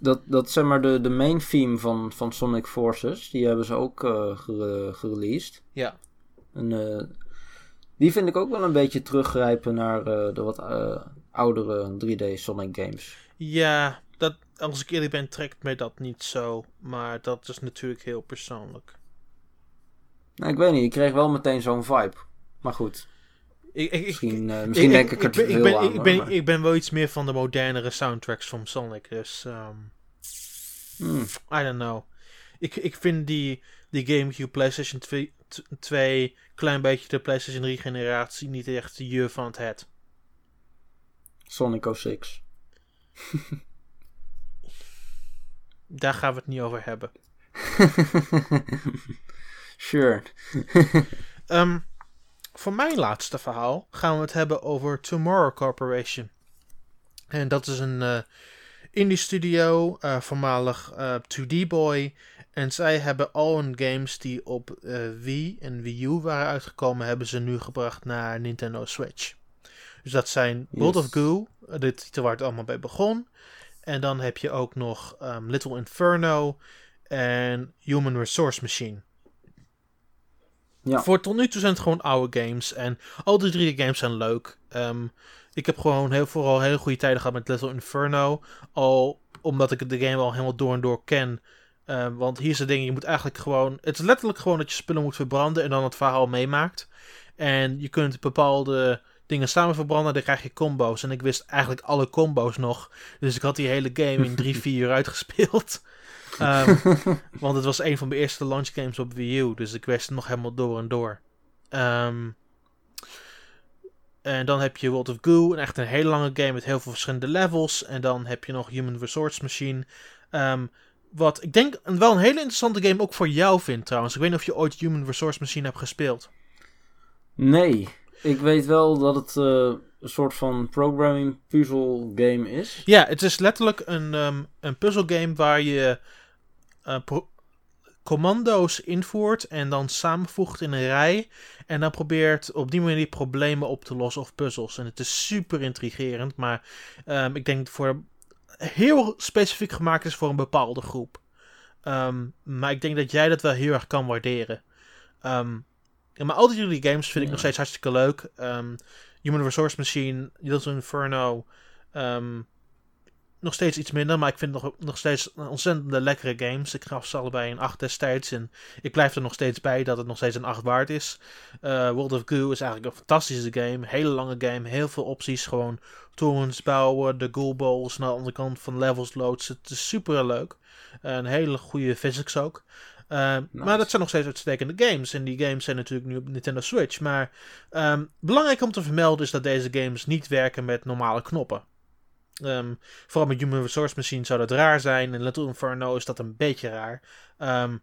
B: dat, dat zeg maar de, de main theme van, van Sonic Forces. Die hebben ze ook gere- gereleased.
A: Ja.
B: En, eh, die vind ik ook wel een beetje teruggrijpen naar eh, de wat oudere 3D Sonic games.
A: Ja, dat, als ik eerlijk ben, trekt mij dat niet zo. Maar dat is natuurlijk heel persoonlijk.
B: Nou, ik weet niet, ik kreeg wel meteen zo'n vibe. Maar goed,
A: Ik, ik, ik-
B: misschien, eh, misschien denk ik, er te
A: ben, ik,
B: veel
A: ben,
B: aan.
A: ik,
B: hoor,
A: ben,
B: maar-
A: ik ben wel iets meer van de modernere soundtracks van Sonic. Dus, ehm,
B: Hmm.
A: I don't know. Ik, ik vind die, die GameCube PlayStation 2, t- 2 klein beetje de PlayStation 3 generatie niet echt de je van het het.
B: Sonic 06.
A: Daar gaan we het niet over hebben.
B: sure.
A: Ehm, voor mijn laatste verhaal gaan we het hebben over Tomorrow Corporation. En dat is een eh, indie studio, eh, voormalig eh, 2D Boy. En zij hebben al hun games die op eh, Wii en Wii U waren uitgekomen, hebben ze nu gebracht naar Nintendo Switch. Dus dat zijn World
B: Yes.
A: of Goo, eh, de titel waar het allemaal bij begon. En dan heb je ook nog ehm, Little Inferno en Human Resource Machine.
B: Ja.
A: Voor tot nu toe zijn het gewoon oude games. En al die drie games zijn leuk. Ehm, ik heb gewoon heel, vooral hele goede tijden gehad met Little Inferno. Al omdat ik de game al helemaal door en door ken. Ehm, want hier is het ding, je moet eigenlijk gewoon... Het is letterlijk gewoon dat je spullen moet verbranden en dan het verhaal meemaakt. En je kunt bepaalde dingen samen verbranden, dan krijg je combo's. En ik wist eigenlijk alle combo's nog. Dus ik had die hele game in drie, vier uur uitgespeeld. Ehm, want het was een van mijn eerste launch games op Wii U. Dus ik wist het nog helemaal door en door. Ehm, en dan heb je World of Goo. Een echt een hele lange game met heel veel verschillende levels. En dan heb je nog Human Resource Machine. Ehm, wat ik denk wel een hele interessante game ook voor jou vind trouwens. Ik weet niet of je ooit Human Resource Machine hebt gespeeld.
B: Nee, ik weet wel dat het eh, een soort van programming puzzel game is.
A: Ja, het is letterlijk een, ehm een puzzelgame waar je commando's invoert en dan samenvoegt in een rij. En dan probeert op die manier problemen op te lossen of puzzels. En het is super intrigerend, maar ehm, ik denk voor heel specifiek gemaakt is voor een bepaalde groep. Ehm, maar ik denk dat jij dat wel heel erg kan waarderen. Ja, maar al die jullie games vind ik
B: Ja.
A: nog steeds hartstikke leuk. Human Resource Machine, Little Inferno. Nog steeds iets minder, maar ik vind het nog, nog steeds een ontzettende lekkere games. Ik gaf ze allebei een 8 destijds en ik blijf er nog steeds bij dat het nog steeds een 8 waard is. Eh, World of Goo is eigenlijk een fantastische game. Hele lange game, heel veel opties. Gewoon torens bouwen, de ghoul balls naar de andere kant van levels loodsen. Het is super leuk. een hele goede physics ook. Eh, Maar dat zijn nog steeds uitstekende games. En die games zijn natuurlijk nu op Nintendo Switch. Maar ehm, belangrijk om te vermelden is dat deze games niet werken met normale knoppen. Ehm, vooral met Human Resource Machine zou dat raar zijn. En Little Inferno is dat een beetje raar. Ehm,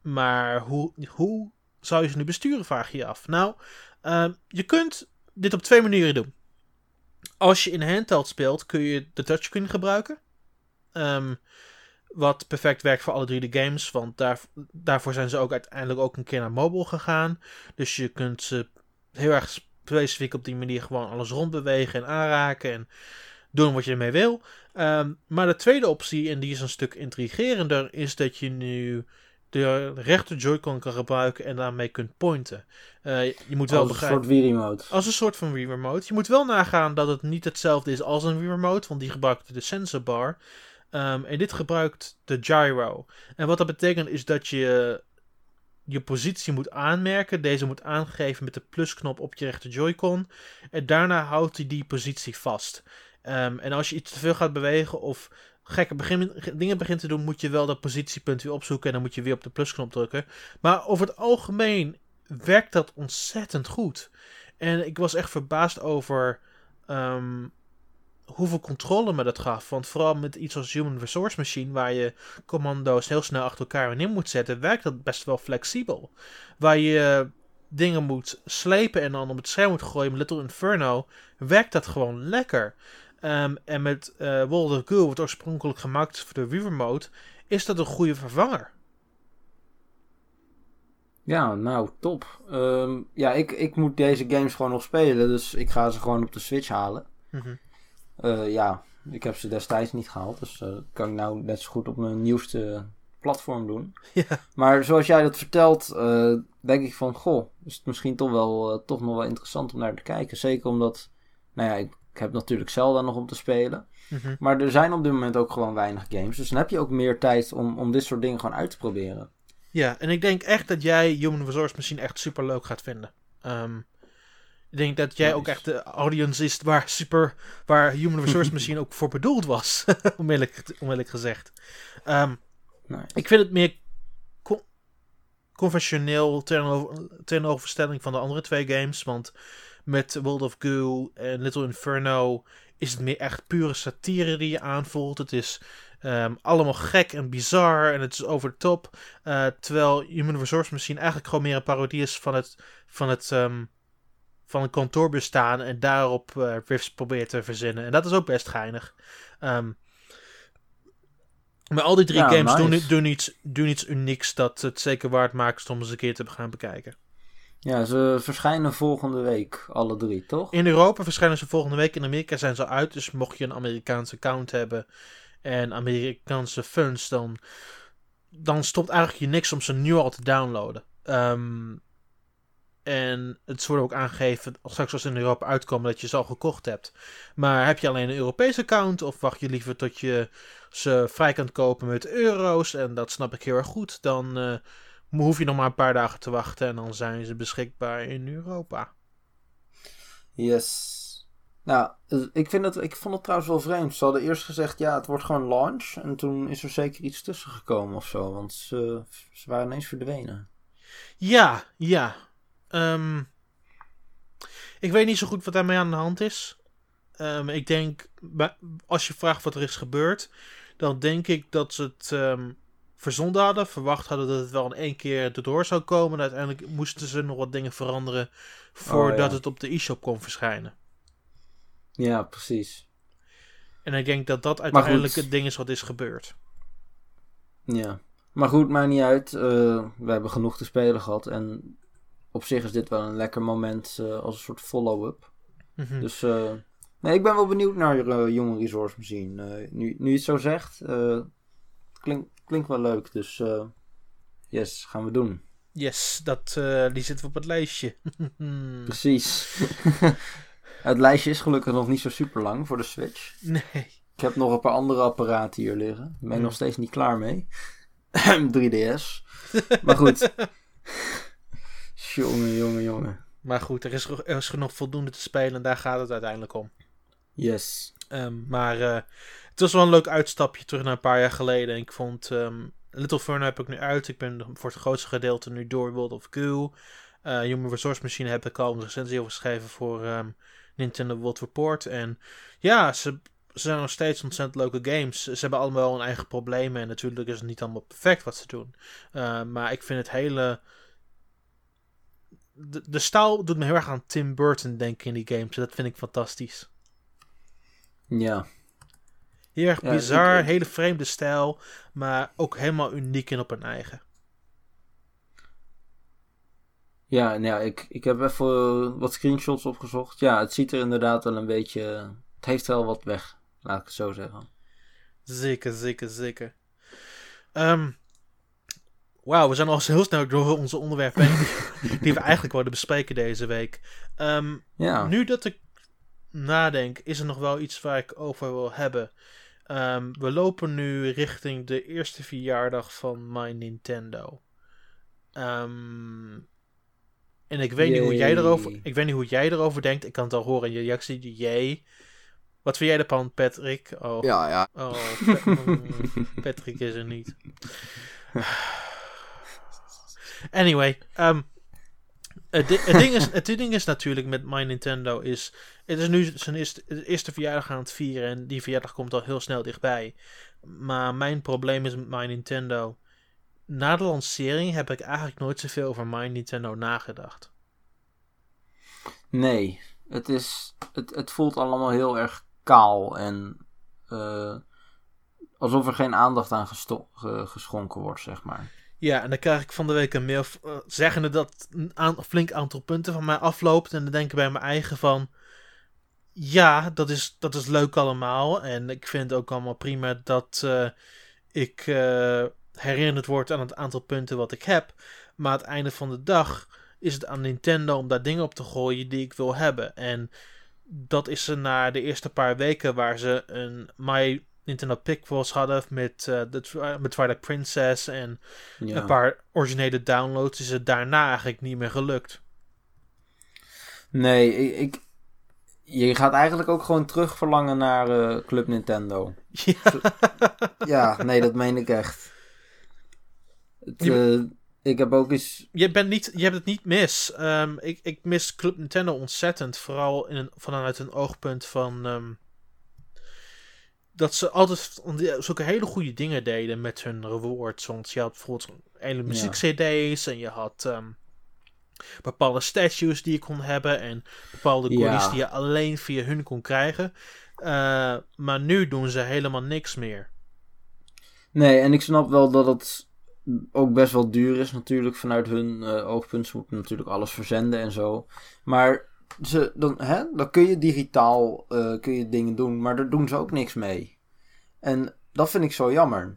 A: maar hoe, hoe zou je ze nu besturen, vraag je je af. Nou, ehm, je kunt dit op twee manieren doen. Als je in handheld speelt, kun je de touchscreen gebruiken. Wat perfect werkt voor alle drie de games. Want daar, daarvoor zijn ze ook uiteindelijk ook een keer naar mobile gegaan. Dus je kunt ze heel erg specifiek op die manier gewoon alles rondbewegen en aanraken. En doen wat je ermee wil. Ehm, maar de tweede optie, en die is een stuk intrigerender, is dat je nu de rechter Joy-Con kan gebruiken en daarmee kunt pointen. Eh, je moet wel
B: Als een
A: begrijpen.
B: soort Wii-remote.
A: Als een soort van Wii Remote. Je moet wel nagaan dat het niet hetzelfde is als een Wii Remote, want die gebruikt de sensor bar. Ehm, en dit gebruikt de gyro. En wat dat betekent is dat je je positie moet aanmerken. Deze moet aangeven met de plusknop op je rechter Joy-Con. En daarna houdt hij die positie vast. Ehm, en als je iets te veel gaat bewegen of gekke dingen begint te doen, moet je wel dat positiepunt weer opzoeken. En dan moet je weer op de plusknop drukken. Maar over het algemeen werkt dat ontzettend goed. En ik was echt verbaasd over ehm, hoeveel controle me dat gaf. Want vooral met iets als Human Resource Machine, waar je commando's heel snel achter elkaar in moet zetten, werkt dat best wel flexibel. Waar je dingen moet slepen en dan op het scherm moet gooien Little Inferno, werkt dat gewoon lekker. Ehm, en met eh World of Goo, wat oorspronkelijk gemaakt voor de Wii Remote, is dat een goede vervanger.
B: Ja, nou, top. Ehm, ja, ik, ik moet deze games gewoon nog spelen, dus ik ga ze gewoon op de Switch halen.
A: Mhm.
B: Eh, ja, Ik heb ze destijds niet gehaald, dus dat kan ik nou net zo goed op mijn nieuwste platform doen.
A: Ja.
B: Maar zoals jij dat vertelt, denk ik van, goh, is het misschien toch, wel, toch nog wel interessant om naar te kijken. Zeker omdat, nou ja, ik, ik heb natuurlijk Zelda nog om te spelen.
A: Mhm.
B: Maar er zijn op dit moment ook gewoon weinig games. Dus dan heb je ook meer tijd om, om dit soort dingen gewoon uit te proberen.
A: Ja, en ik denk echt dat jij Human Resource Machine echt super leuk gaat vinden. Ehm, ik denk dat jij
B: Nice.
A: ook echt de audience is waar, super, waar Human Resource Machine ook voor bedoeld was. om, eerlijk, om eerlijk gezegd. Ehm,
B: Nice.
A: ik vind het meer con- conventioneel tegenover, tegenoverstelling van de andere twee games. Want met World of Goo en Little Inferno is het meer echt pure satire die je aanvoelt. Het is ehm, allemaal gek en bizar en het is over de top. Eh, terwijl Human Resource Machine eigenlijk gewoon meer een parodie is van het, van het ehm, van een kantoorbestaan en daarop eh riffs probeert te verzinnen. En dat is ook best geinig. Ehm, maar al die drie
B: Ja,
A: games doen, doen, iets, doen iets unieks dat het zeker waard maakt om eens een keer te gaan bekijken.
B: Ja, ze verschijnen volgende week, alle drie, toch?
A: In Europa verschijnen ze volgende week. In Amerika zijn ze uit. Dus mocht je een Amerikaanse account hebben en Amerikaanse funds, dan, dan stopt eigenlijk je niks om ze nu al te downloaden. Ehm, en het wordt ook aangegeven, straks als ze in Europa uitkomen, dat je ze al gekocht hebt. Maar heb je alleen een Europees account of wacht je liever tot je ze vrij kan kopen met euro's? En dat snap ik heel erg goed. Dan eh, hoef je nog maar een paar dagen te wachten en dan zijn ze beschikbaar in Europa.
B: Yes. Nou, eh, ik, vind het, ik vond het trouwens wel vreemd. Ze hadden eerst gezegd, ja, het wordt gewoon launch. En toen is er zeker iets tussen gekomen of zo. Want ze, ze waren ineens verdwenen.
A: Ja, ja. Ehm, ik weet niet zo goed wat daarmee aan de hand is. Ehm, ik denk, als je vraagt wat er is gebeurd, dan denk ik dat ze het ehm, verzonden hadden. Verwacht hadden dat het wel in één keer erdoor zou komen. En uiteindelijk moesten ze nog wat dingen veranderen voordat
B: Oh, ja.
A: het op de e-shop kon verschijnen.
B: Ja, precies.
A: En ik denk dat dat uiteindelijk het ding is wat is gebeurd.
B: Ja. Maar goed, maakt niet uit. Eh, we hebben genoeg te spelen gehad. En op zich is dit wel een lekker moment eh, als een soort follow-up.
A: Mhm.
B: Dus eh, nee, ik ben wel benieuwd naar Human Resource Machine. Nu, nu je het zo zegt, eh, klink, klinkt wel leuk. Dus eh, yes, gaan we doen.
A: Yes, dat, eh, die zitten we op het lijstje.
B: Precies. het lijstje is gelukkig nog niet zo super lang voor de Switch.
A: nee.
B: Ik heb nog een paar andere apparaten hier liggen. Daar ben ik
A: Hmm.
B: nog steeds niet klaar mee. 3DS. Maar goed. jongen, jongen, jongen.
A: Maar goed, er is, er is genoeg voldoende te spelen en daar gaat het uiteindelijk om.
B: Yes.
A: Ehm, maar eh, het was wel een leuk uitstapje terug naar een paar jaar geleden. En ik vond ehm, Little Furnace heb ik nu uit. Ik ben voor het grootste gedeelte nu door World of Goo. Eh Human Resource Machine heb ik al een recensie over geschreven voor ehm, Nintendo World Report. En ja, ze, ze zijn nog steeds ontzettend leuke games. Ze hebben allemaal hun eigen problemen. En natuurlijk is het niet allemaal perfect wat ze doen. Eh, maar ik vind het hele... De, de stijl doet me heel erg aan Tim Burton denken in die games. Dat vind ik fantastisch.
B: Ja.
A: Heel erg bizar,
B: ik-
A: hele vreemde stijl, maar ook helemaal uniek en op hun eigen.
B: Ja, ja, ik, ik heb even eh, wat screenshots opgezocht. Ja, het ziet er inderdaad wel een beetje... Het heeft wel wat weg, laat ik het zo zeggen.
A: Zeker, zeker, zeker. Ehm Wauw, we zijn al heel snel door onze onderwerpen heen die, die we eigenlijk wilden bespreken deze week. Ehm,
B: Ja.
A: Nu dat ik nadenk, is er nog wel iets waar ik over wil hebben. Ehm, we lopen nu richting de eerste verjaardag van My Nintendo. Ehm, en ik weet, niet hoe jij erover, ik weet niet hoe jij erover denkt. Ik kan het al horen in je reactie. Jee. Wat vind jij ervan, Patrick? Oh,
C: Ja, ja.
A: oh mm, Patrick is er niet. Anyway, ehm, het, het, ding is, het ding is natuurlijk met My Nintendo is... Het is nu zijn eerste, eerste verjaardag aan het vieren en die verjaardag komt al heel snel dichtbij. Maar mijn probleem is met My Nintendo... Na de lancering heb ik eigenlijk nooit zoveel over My Nintendo nagedacht.
B: Nee, het, is, het, het voelt allemaal heel erg kaal en eh, alsof er geen aandacht aan geschonken wordt, zeg maar.
A: Ja, en dan krijg ik van de week een mail uh, zeggende dat een aan- flink aantal punten van mij afloopt. En dan denk ik bij mijn eigen van... Ja, dat is, dat is leuk allemaal. En ik vind het ook allemaal prima dat uh, ik uh, herinnerd word aan het aantal punten wat ik heb. Maar aan het einde van de dag is het aan Nintendo om daar dingen op te gooien die ik wil hebben. En dat is ze na de eerste paar weken waar ze een My Nintendo Picross hadden met, uh, de, met Twilight Princess en ja. een paar originele downloads, is het daarna eigenlijk niet meer gelukt.
B: Nee, ik, ik je gaat eigenlijk ook gewoon terug verlangen naar uh, Club Nintendo.
A: Ja.
B: ja, nee, dat meen ik echt. Het, uh, ik heb ook eens.
A: Je, bent niet, je hebt het niet mis. Um, ik, ik mis Club Nintendo ontzettend. Vooral in een, vanuit een oogpunt van. Um, dat ze altijd zulke hele goede dingen deden met hun rewards. Want je had bijvoorbeeld hele muziek-CD's en je had. Um, bepaalde statues die je kon hebben en bepaalde goodies ja. die je alleen via hun kon krijgen. Uh, maar nu doen ze helemaal niks meer.
B: Nee, en ik snap wel dat het ook best wel duur is natuurlijk vanuit hun uh, oogpunt. Ze moeten natuurlijk alles verzenden en zo. Maar ze, dan, hè, dan kun je digitaal uh, kun je dingen doen, maar daar doen ze ook niks mee. En dat vind ik zo jammer.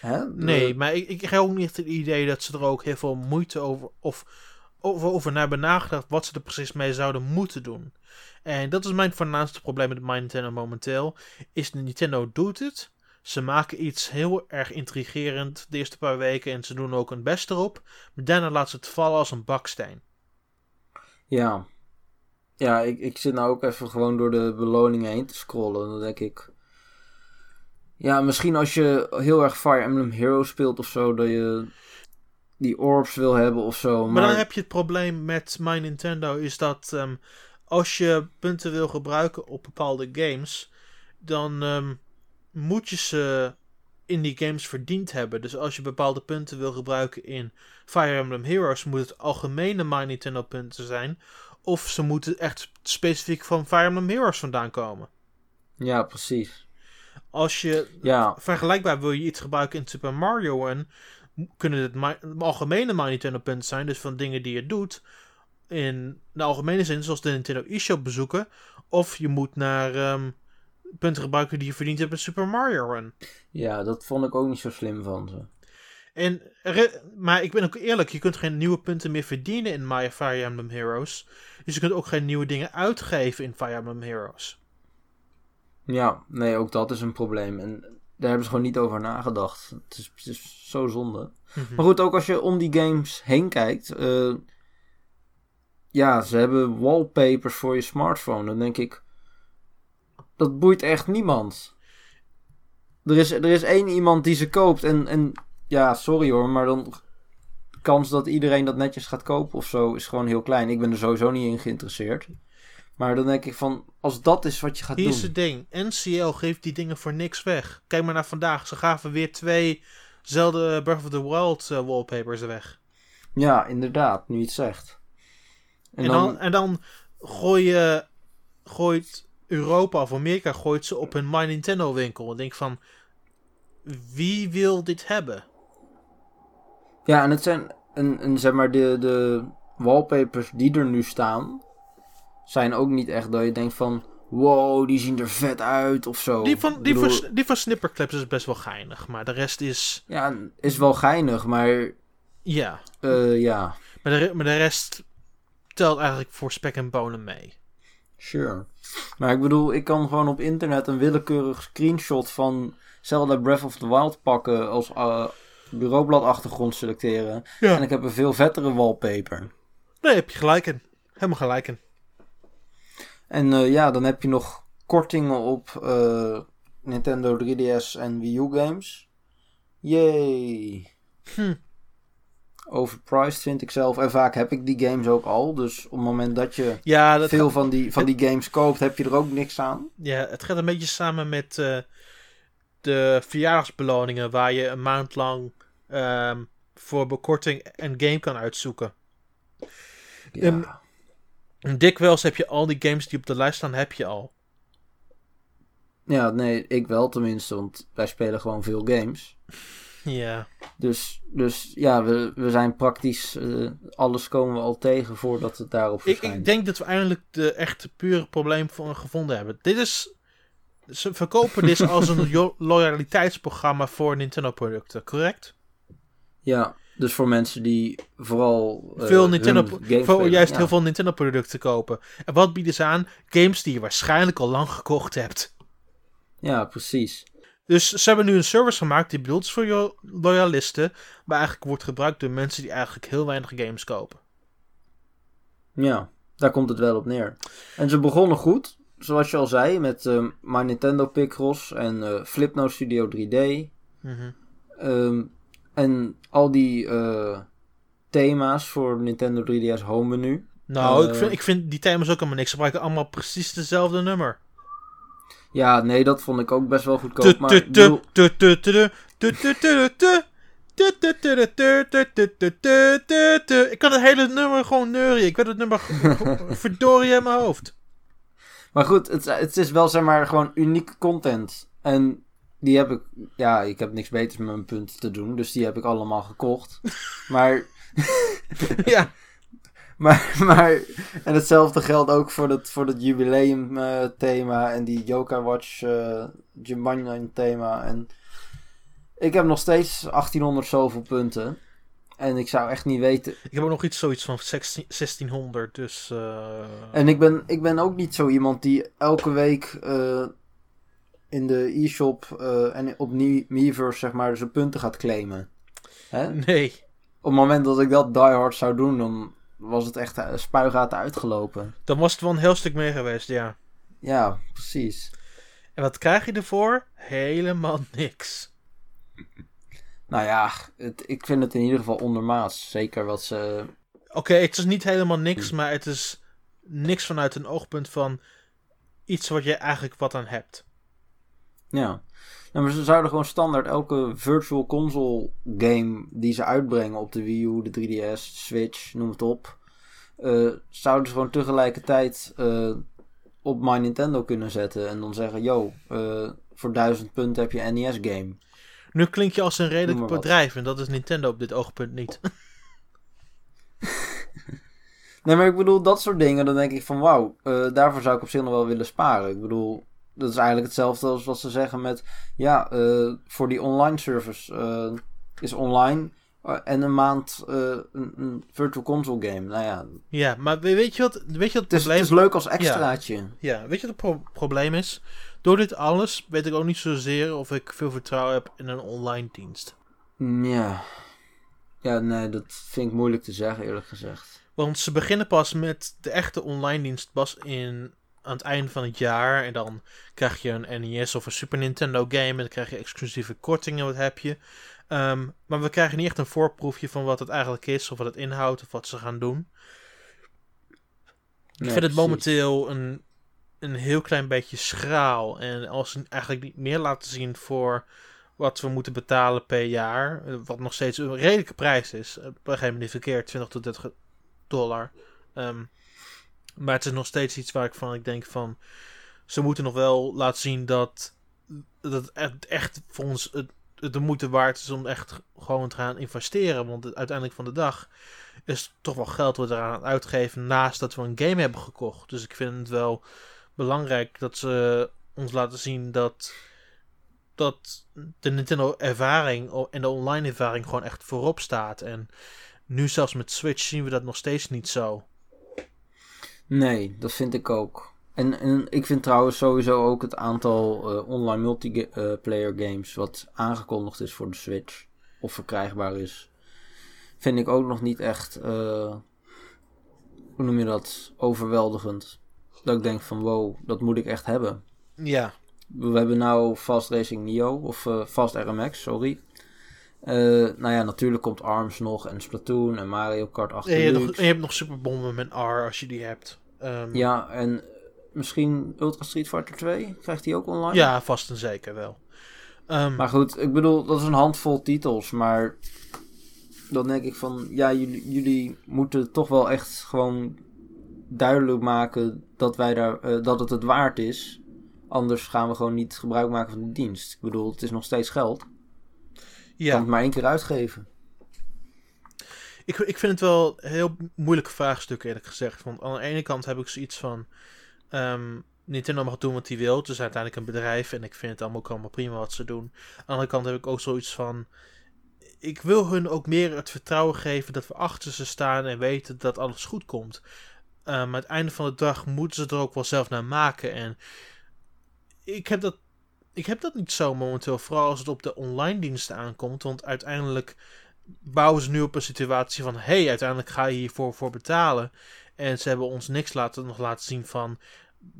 B: Hè?
A: Nee, maar ik, ik heb ook niet het idee dat ze er ook heel veel moeite over of over, over naar hebben nagedacht wat ze er precies mee zouden moeten doen. En dat is mijn voornaamste probleem met Nintendo momenteel. Is Nintendo doet het. Ze maken iets heel erg intrigerend de eerste paar weken en ze doen ook hun best erop. Maar daarna laten ze het vallen als een baksteen.
B: Ja. Ja, ik, ik zit nou ook even gewoon door de beloningen heen te scrollen. Dan denk ik... Ja, misschien als je heel erg Fire Emblem Heroes speelt of zo, dat je die orbs wil hebben of zo.
A: Maar, maar dan heb je het probleem met My Nintendo is dat um, als je punten wil gebruiken op bepaalde games, dan um, moet je ze in die games verdiend hebben. Dus als je bepaalde punten wil gebruiken in Fire Emblem Heroes, moet het algemene My Nintendo punten zijn. Of ze moeten echt specifiek van Fire Emblem Heroes vandaan komen.
B: Ja, precies.
A: Als je ja. vergelijkbaar wil je iets gebruiken in Super Mario en kunnen het algemene My Nintendo punten zijn, dus van dingen die je doet in de algemene zin, zoals de Nintendo eShop bezoeken, of je moet naar um, punten gebruiken die je verdiend hebt met Super Mario Run.
B: Ja, dat vond ik ook niet zo slim van ze.
A: En, maar ik ben ook eerlijk, je kunt geen nieuwe punten meer verdienen in My Fire Emblem Heroes. Dus je kunt ook geen nieuwe dingen uitgeven in Fire Emblem Heroes.
B: Ja, nee, ook dat is een probleem. En daar hebben ze gewoon niet over nagedacht. Het is, het is zo zonde. Mhm. Maar goed, ook als je om die games heen kijkt. Uh, ja, ze hebben wallpapers voor je smartphone. Dan denk ik. Dat boeit echt niemand. Er is, er is één iemand die ze koopt. En, en ja, sorry hoor, maar dan. kans dat iedereen dat netjes gaat kopen of zo is gewoon heel klein. Ik ben er sowieso niet in geïnteresseerd. Maar dan denk ik van, als dat is wat je gaat
A: Hier
B: doen...
A: Hier is het ding. NCL geeft die dingen voor niks weg. Kijk maar naar vandaag. Ze gaven weer twee zelfde Breath of the Wild uh, wallpapers weg.
B: Ja, inderdaad. Nu het zegt.
A: En, en dan, en dan gooi je, gooit Europa of Amerika gooit ze op een My Nintendo winkel. En denk van, wie wil dit hebben?
B: Ja, en het zijn, een, een, zeg maar, de, de wallpapers die er nu staan zijn ook niet echt dat je denkt van... Wow, die zien er vet uit of zo.
A: Die van, die van, die van Snipperclips is best wel geinig. Maar de rest is...
B: Ja, is wel geinig, maar...
A: Ja.
B: Uh, ja.
A: Maar de, maar de rest telt eigenlijk voor spek en bonen mee.
B: Sure. Maar ik bedoel, ik kan gewoon op internet een willekeurig screenshot van Zelda Breath of the Wild pakken als uh, bureaubladachtergrond selecteren. Ja. En ik heb een veel vettere wallpaper.
A: Nee, heb je gelijk in. Helemaal gelijk in.
B: En uh, ja, dan heb je nog kortingen op uh, Nintendo 3DS en Wii U games. Yay!
A: Hm.
B: Overpriced vind ik zelf. En vaak heb ik die games ook al. Dus op het moment dat je
A: ja, dat
B: veel van, die, van die games koopt, heb je er ook niks aan.
A: Ja, het gaat een beetje samen met uh, de verjaardagsbeloningen. Waar je een maand lang um, voor bekorting een game kan uitzoeken. Ja. Um, Dikwijls heb je al die games die op de lijst staan, heb je al.
B: Ja, nee, ik wel tenminste, want wij spelen gewoon veel games.
A: Ja.
B: Dus, dus ja, we, we zijn praktisch, eh, alles komen we al tegen voordat het daarop
A: Ik,
B: verschijnt.
A: ik denk dat we eindelijk de echte pure probleem van gevonden hebben. Dit is. Ze verkopen dit als een loyaliteitsprogramma voor Nintendo-producten, correct?
B: Ja, dus voor mensen die vooral eh,
A: veel Nintendo, voor
B: spelen.
A: juist
B: Ja.
A: heel veel Nintendo-producten kopen. En wat bieden ze aan? Games die je waarschijnlijk al lang gekocht hebt.
B: Ja, precies.
A: Dus ze hebben nu een service gemaakt die bedoeld is voor je loyalisten, maar eigenlijk wordt gebruikt door mensen die eigenlijk heel weinig games kopen.
B: Ja, daar komt het wel op neer. En ze begonnen goed, zoals je al zei, met uh, My Nintendo Picross en uh, Studio 3D. En al die thema's voor Nintendo 3DS home menu.
A: Nou, ik, vind, ik vind die thema's ook helemaal niks. Ze gebruiken allemaal precies dezelfde nummer.
B: Ja, nee, dat vond ik ook best wel goedkoop. Ik
A: kan het hele nummer gewoon neurien. Ik weet het nummer verdorie in mijn hoofd.
B: Maar goed, het, het is wel zeg maar gewoon unieke content. En die heb ik, ja, ik heb niks beters met mijn punten te doen, dus die heb ik allemaal gekocht. maar,
A: Ja,
B: maar, maar, en hetzelfde geldt ook voor dat, voor dat jubileum eh, thema en die Yokai Watch uh, Jumanji thema. En ik heb nog steeds 1800 zoveel punten. En ik zou echt niet weten.
A: ik heb ook nog iets zoiets van 16 1600, dus... eh,
B: En ik ben, ik ben ook niet zo iemand die elke week eh, in de e-shop eh, en op Mi- Miiverse zeg maar zijn punten gaat claimen. Hè?
A: Nee.
B: Op het moment dat ik dat die hard zou doen, dan was het echt spuigaten uitgelopen.
A: Dan was het wel een heel stuk meer geweest, ja.
B: Ja, precies.
A: En wat krijg je ervoor? Helemaal niks.
B: Nou ja, het, ik vind het in ieder geval ondermaats. Zeker wat ze...
A: Oké, het is niet helemaal niks, maar het is niks vanuit een oogpunt van iets wat je eigenlijk wat aan hebt.
B: Ja. Nou, maar ze zouden gewoon standaard elke virtual console game die ze uitbrengen op de Wii U, de 3DS, Switch, noem het op. eh, zouden ze gewoon tegelijkertijd eh, op My Nintendo kunnen zetten. En dan zeggen, yo, eh, voor 1000 punten heb je een NES game.
A: Nu klink je als een redelijk bedrijf en dat is Nintendo op dit oogpunt niet.
B: Nee, maar ik bedoel, dat soort dingen, dan denk ik van wauw, eh, daarvoor zou ik op zich nog wel willen sparen. Ik bedoel, dat is eigenlijk hetzelfde als wat ze zeggen met, ja, eh, voor die online service eh, is online en een maand een, een virtual console game. Nou ja,
A: ja, maar we- weet je wat, weet je wat het
B: het is,
A: probleem
B: het is leuk als extraatje.
A: Ja, weet je wat het pro- probleem is? Door dit alles weet ik ook niet zozeer of ik veel vertrouwen heb in een online dienst.
B: Mm, Ja. Ja, nee, dat vind ik moeilijk te zeggen, eerlijk gezegd.
A: Want ze beginnen pas met de echte online dienst pas in, aan het einde van het jaar. En dan krijg je een NES of een Super Nintendo game. En dan krijg je exclusieve kortingen, wat heb je. Ehm, maar we krijgen niet echt een voorproefje van wat het eigenlijk is. Of wat het inhoudt of wat ze gaan doen. Ik vind het momenteel een, een heel klein beetje schraal. En als ze eigenlijk niet meer laten zien voor wat we moeten betalen per jaar. Wat nog steeds een redelijke prijs is. eh, Begrijp me niet verkeerd, 20 tot 30 dollar. Ehm, maar het is nog steeds iets waar ik van ik denk van. Ze moeten nog wel laten zien dat, dat het echt, voor ons het, de moeite waard is om echt gewoon te gaan investeren. Want uiteindelijk van de dag is toch wel geld wat we eraan uitgeven naast dat we een game hebben gekocht. Dus ik vind het wel belangrijk dat ze ons laten zien dat, dat de Nintendo ervaring o- en de online ervaring gewoon echt voorop staat. En nu zelfs met Switch zien we dat nog steeds niet zo.
B: Nee, dat vind ik ook. En, en ik vind trouwens sowieso ook het aantal eh, online multiplayer games wat aangekondigd is voor de Switch of verkrijgbaar is, vind ik ook nog niet echt, eh, hoe noem je dat, overweldigend. Dat ik denk van wow, dat moet ik echt hebben.
A: Ja,
B: We hebben nou Fast Racing Neo, of eh, Fast RMX, sorry. Eh, nou ja, natuurlijk komt ARMS nog en Splatoon en Mario Kart 8
A: en je, hebt nog, je hebt nog Superbomben met R als je die hebt. Ehm,
B: Ja, en misschien Ultra Street Fighter 2, krijgt die ook online?
A: ja, vast en zeker wel. Ehm,
B: Maar goed, ik bedoel, dat is een handvol titels, maar dan denk ik van, ja, jullie, jullie moeten toch wel echt gewoon duidelijk maken dat, wij daar, eh, dat het het waard is. Anders gaan we gewoon niet gebruik maken van de dienst. Ik bedoel, het is nog steeds geld. Je kan het maar één keer uitgeven.
A: Ik, ik vind het wel een heel moeilijke vraagstuk eerlijk gezegd. Want aan de ene kant heb ik zoiets van... ehm, Nintendo mag doen wat hij wil. Het is uiteindelijk een bedrijf en ik vind het allemaal, ook allemaal prima wat ze doen. Aan de andere kant heb ik ook zoiets van... Ik wil hun ook meer het vertrouwen geven dat we achter ze staan en weten dat alles goed komt. Maar aan het einde van de dag moeten ze er ook wel zelf naar maken. En ik heb dat, ik heb dat niet zo momenteel. Vooral als het op de online diensten aankomt. Want uiteindelijk bouwen ze nu op een situatie van... hey, uiteindelijk ga je hiervoor voor betalen. En ze hebben ons niks laten, nog laten zien van...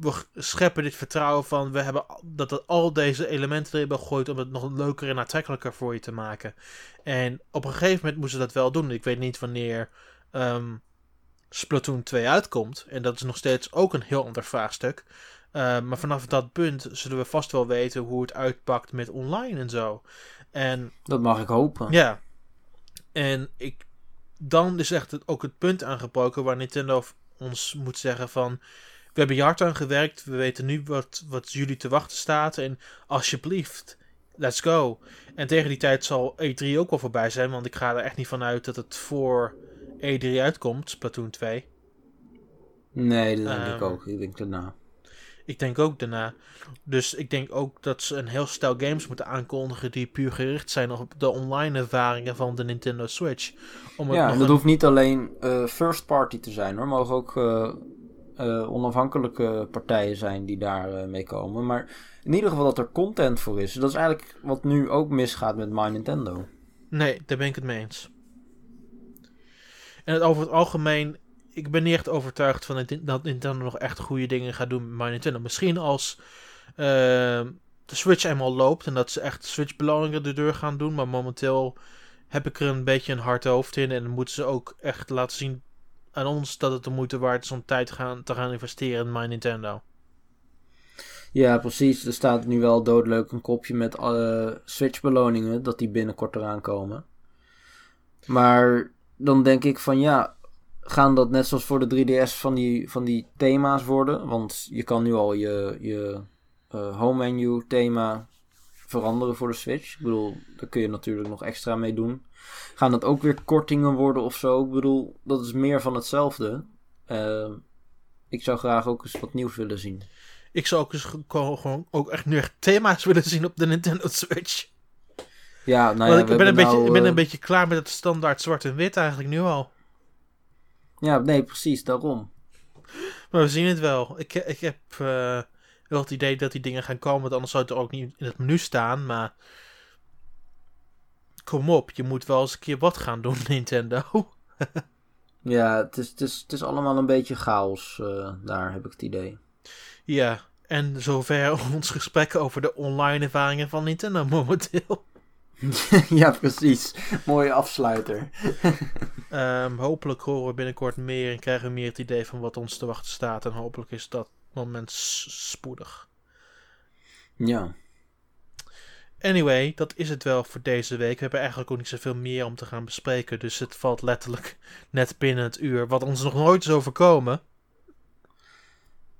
A: We scheppen dit vertrouwen van... We hebben dat er al deze elementen erin hebben gegooid... om het nog leuker en aantrekkelijker voor je te maken. En op een gegeven moment moesten ze dat wel doen. Ik weet niet wanneer... ehm, Splatoon 2 uitkomt. En dat is nog steeds ook een heel ander vraagstuk. Uh, maar vanaf dat punt zullen we vast wel weten hoe het uitpakt met online en zo. En
B: Dat mag ik hopen.
A: ja, en ik, dan is echt ook het punt aangebroken waar Nintendo ons moet zeggen van... We hebben je hard aan gewerkt, we weten nu wat, wat jullie te wachten staat en alsjeblieft, let's go. En tegen die tijd zal E3 ook wel voorbij zijn, want ik ga er echt niet van uit dat het voor E3 uitkomt, Splatoon 2.
B: Nee, dat denk ik
A: Ehm,
B: ook. Ik denk daarna.
A: Ik denk ook daarna. Dus ik denk ook dat ze een heel stel games moeten aankondigen die puur gericht zijn op de online ervaringen van de Nintendo Switch. Om het
B: Ja, en dat
A: een-
B: hoeft niet alleen eh, first party te zijn hoor. Mogen ook eh, eh, onafhankelijke partijen zijn die daar mee komen. Maar in ieder geval dat er content voor is. Dat is eigenlijk wat nu ook misgaat met My Nintendo.
A: Nee, daar ben ik het mee eens. En over het algemeen, ik ben niet echt overtuigd van dat- Nintendo nog echt goede dingen gaat doen met Nintendo. Misschien als ehm, de Switch eenmaal loopt en dat ze echt Switch-beloningen de deur gaan doen. Maar momenteel heb ik er een beetje een hard hoofd in. En dan moeten ze ook echt laten zien aan ons dat het de moeite waard is om tijd gaan, te gaan investeren in My Nintendo.
B: Ja, precies. Er staat nu wel doodleuk een kopje met eh, Switch-beloningen. Dat die binnenkort eraan komen. Maar dan denk ik van ja. Gaan dat net zoals voor de 3DS van die, van die thema's worden? Want je kan nu al je, je eh, home menu thema veranderen voor de Switch. Ik bedoel, daar kun je natuurlijk nog extra mee doen. Gaan dat ook weer kortingen worden of zo? Ik bedoel, dat is meer van hetzelfde. Eh, ik zou graag ook eens wat nieuws willen zien.
A: Ik zou ook eens gewoon ook echt nu echt thema's willen zien op de Nintendo Switch.
B: Ja, nou
A: Want
B: ja,
A: ik, ben een beetje,
B: nou,
A: ben
B: eh,
A: een beetje klaar met het standaard zwart en wit eigenlijk nu al.
B: Ja, nee, precies, daarom.
A: Maar we zien het wel. Ik, ik heb eh, wel het idee dat die dingen gaan komen, want anders zou het er ook niet in het menu staan. Maar kom op, je moet wel eens een keer wat gaan doen, Nintendo.
B: Ja, het is, het is, het is allemaal een beetje chaos eh, daar, heb ik het idee.
A: ja, en zover ons gesprek over de online ervaringen van Nintendo momenteel.
B: ja, precies. Mooie afsluiter.
A: Ehm, hopelijk horen we binnenkort meer en krijgen we meer het idee van wat ons te wachten staat. En hopelijk is dat moment spoedig.
B: Ja.
A: Anyway, dat is het wel voor deze week. We hebben eigenlijk ook niet zoveel meer om te gaan bespreken. Dus het valt letterlijk net binnen het uur. Wat ons nog nooit is overkomen.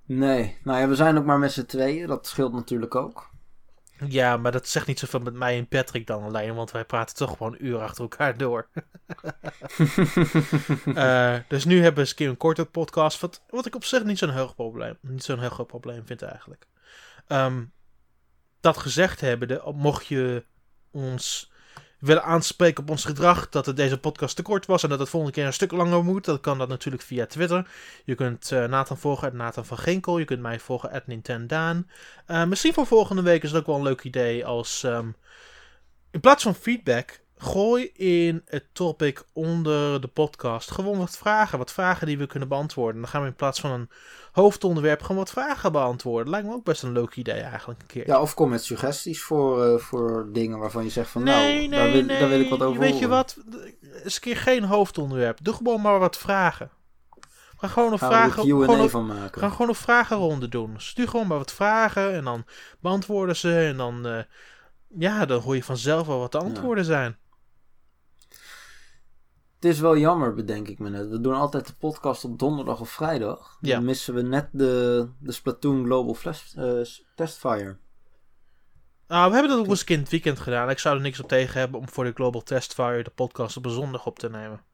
B: Nee, nou ja, we zijn ook maar met z'n tweeën. Dat scheelt natuurlijk ook.
A: Ja, maar dat zegt niet zoveel met mij en Patrick dan alleen. Want wij praten toch gewoon een uur achter elkaar door. Eh, dus nu hebben we eens een keer een korte podcast. Wat, wat ik op zich niet zo'n heel, probleem, niet zo'n heel groot probleem vind eigenlijk. Ehm, dat gezegd hebbende, mocht je ons willen aanspreken op ons gedrag, dat het deze podcast te kort was en dat het volgende keer een stuk langer moet, dan kan dat natuurlijk via Twitter. Je kunt eh, Nathan volgen, at Nathan van Ginkel. Je kunt mij volgen, at Nintendaan. Eh, misschien voor volgende week is het ook wel een leuk idee als... ehm, in plaats van feedback, gooi in het topic onder de podcast gewoon wat vragen. Wat vragen die we kunnen beantwoorden. Dan gaan we in plaats van een hoofdonderwerp gewoon wat vragen beantwoorden. Lijkt me ook best een leuk idee eigenlijk een keer.
B: Ja, of kom met suggesties voor, eh, voor dingen waarvan je zegt van
A: nee,
B: nou,
A: nee,
B: daar, wil,
A: nee.
B: daar wil ik wat over
A: Weet je wat? Eens een keer geen hoofdonderwerp. Doe gewoon maar wat vragen. Ga gewoon een
B: Gaan we
A: vragen. Gewoon
B: Q&A
A: een,
B: van maken.
A: Ga gewoon een vragenronde doen. Stuur gewoon maar wat vragen en dan beantwoorden ze. En dan, eh, ja, dan hoor je vanzelf wel wat de antwoorden zijn.
B: Is wel jammer, bedenk ik me net. We doen altijd de podcast op donderdag of vrijdag.
A: Ja.
B: Dan missen we net de, de Splatoon Global Flash, eh, Testfire.
A: Ah, we hebben dat ook eens een in het weekend gedaan. Ik zou er niks op tegen hebben om voor de Global Test Fire de podcast op een zondag op te nemen.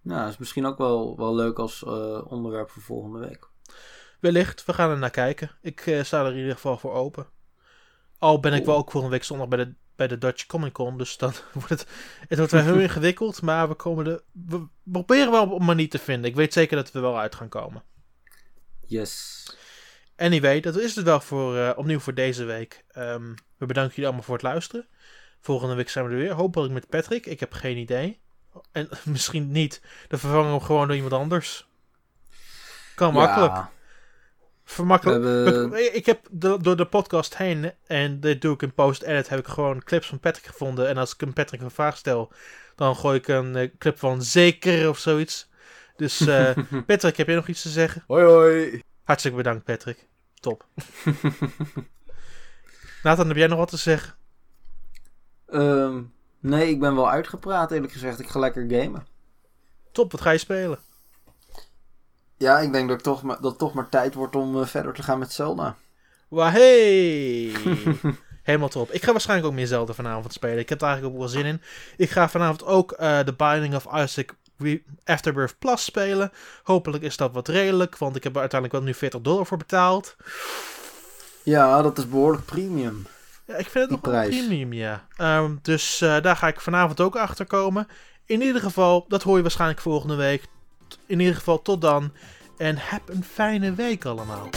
B: Ja, dat is misschien ook wel, wel leuk als eh, onderwerp voor volgende week.
A: Wellicht, we gaan er naar kijken. Ik eh, sta er in ieder geval voor open. Al ben ik wel ook volgende week zondag bij de, bij de Dutch Comic Con, dus dan wordt het, het wordt wel heel ingewikkeld, maar we komen er, we proberen wel een manier te vinden. Ik weet zeker dat we er wel uit gaan komen.
B: Yes.
A: Anyway, dat is het wel voor, eh, opnieuw voor deze week. Ehm, we bedanken jullie allemaal voor het luisteren. Volgende week zijn we er weer. Hopelijk met Patrick. Ik heb geen idee. En misschien niet. Dan vervangen we hem gewoon door iemand anders. Kan makkelijk.
B: Ja,
A: Vermakkelijk.
B: hebben...
A: We- Ik heb de- door de podcast heen, en dit doe ik in post-edit, heb ik gewoon clips van Patrick gevonden. En als ik een Patrick een vraag stel, dan gooi ik een eh, clip van zeker of zoiets. Dus eh, Patrick, heb jij nog iets te zeggen?
C: Hoi hoi.
A: Hartstikke bedankt, Patrick. Top. Nathan, heb jij nog wat te zeggen?
B: Ehm, nee, ik ben wel uitgepraat eerlijk gezegd. Ik ga lekker gamen.
A: Top, wat ga je spelen?
B: Ja, ik denk dat, ik toch maar, dat het toch maar tijd wordt om eh, verder te gaan met Zelda.
A: Wahey! Helemaal top. Ik ga waarschijnlijk ook meer Zelda vanavond spelen. Ik heb er eigenlijk ook wel zin in. Ik ga vanavond ook eh The Binding of Isaac Afterbirth Plus spelen. Hopelijk is dat wat redelijk, want ik heb er uiteindelijk wel nu 40 dollar voor betaald.
B: Ja, dat is behoorlijk premium.
A: Ja, ik vind het
B: Die
A: nog wel
B: prijs.
A: premium, ja. Ehm, dus eh, daar ga ik vanavond ook achter komen. In ieder geval, dat hoor je waarschijnlijk volgende week. In ieder geval, tot dan. En heb een fijne week allemaal.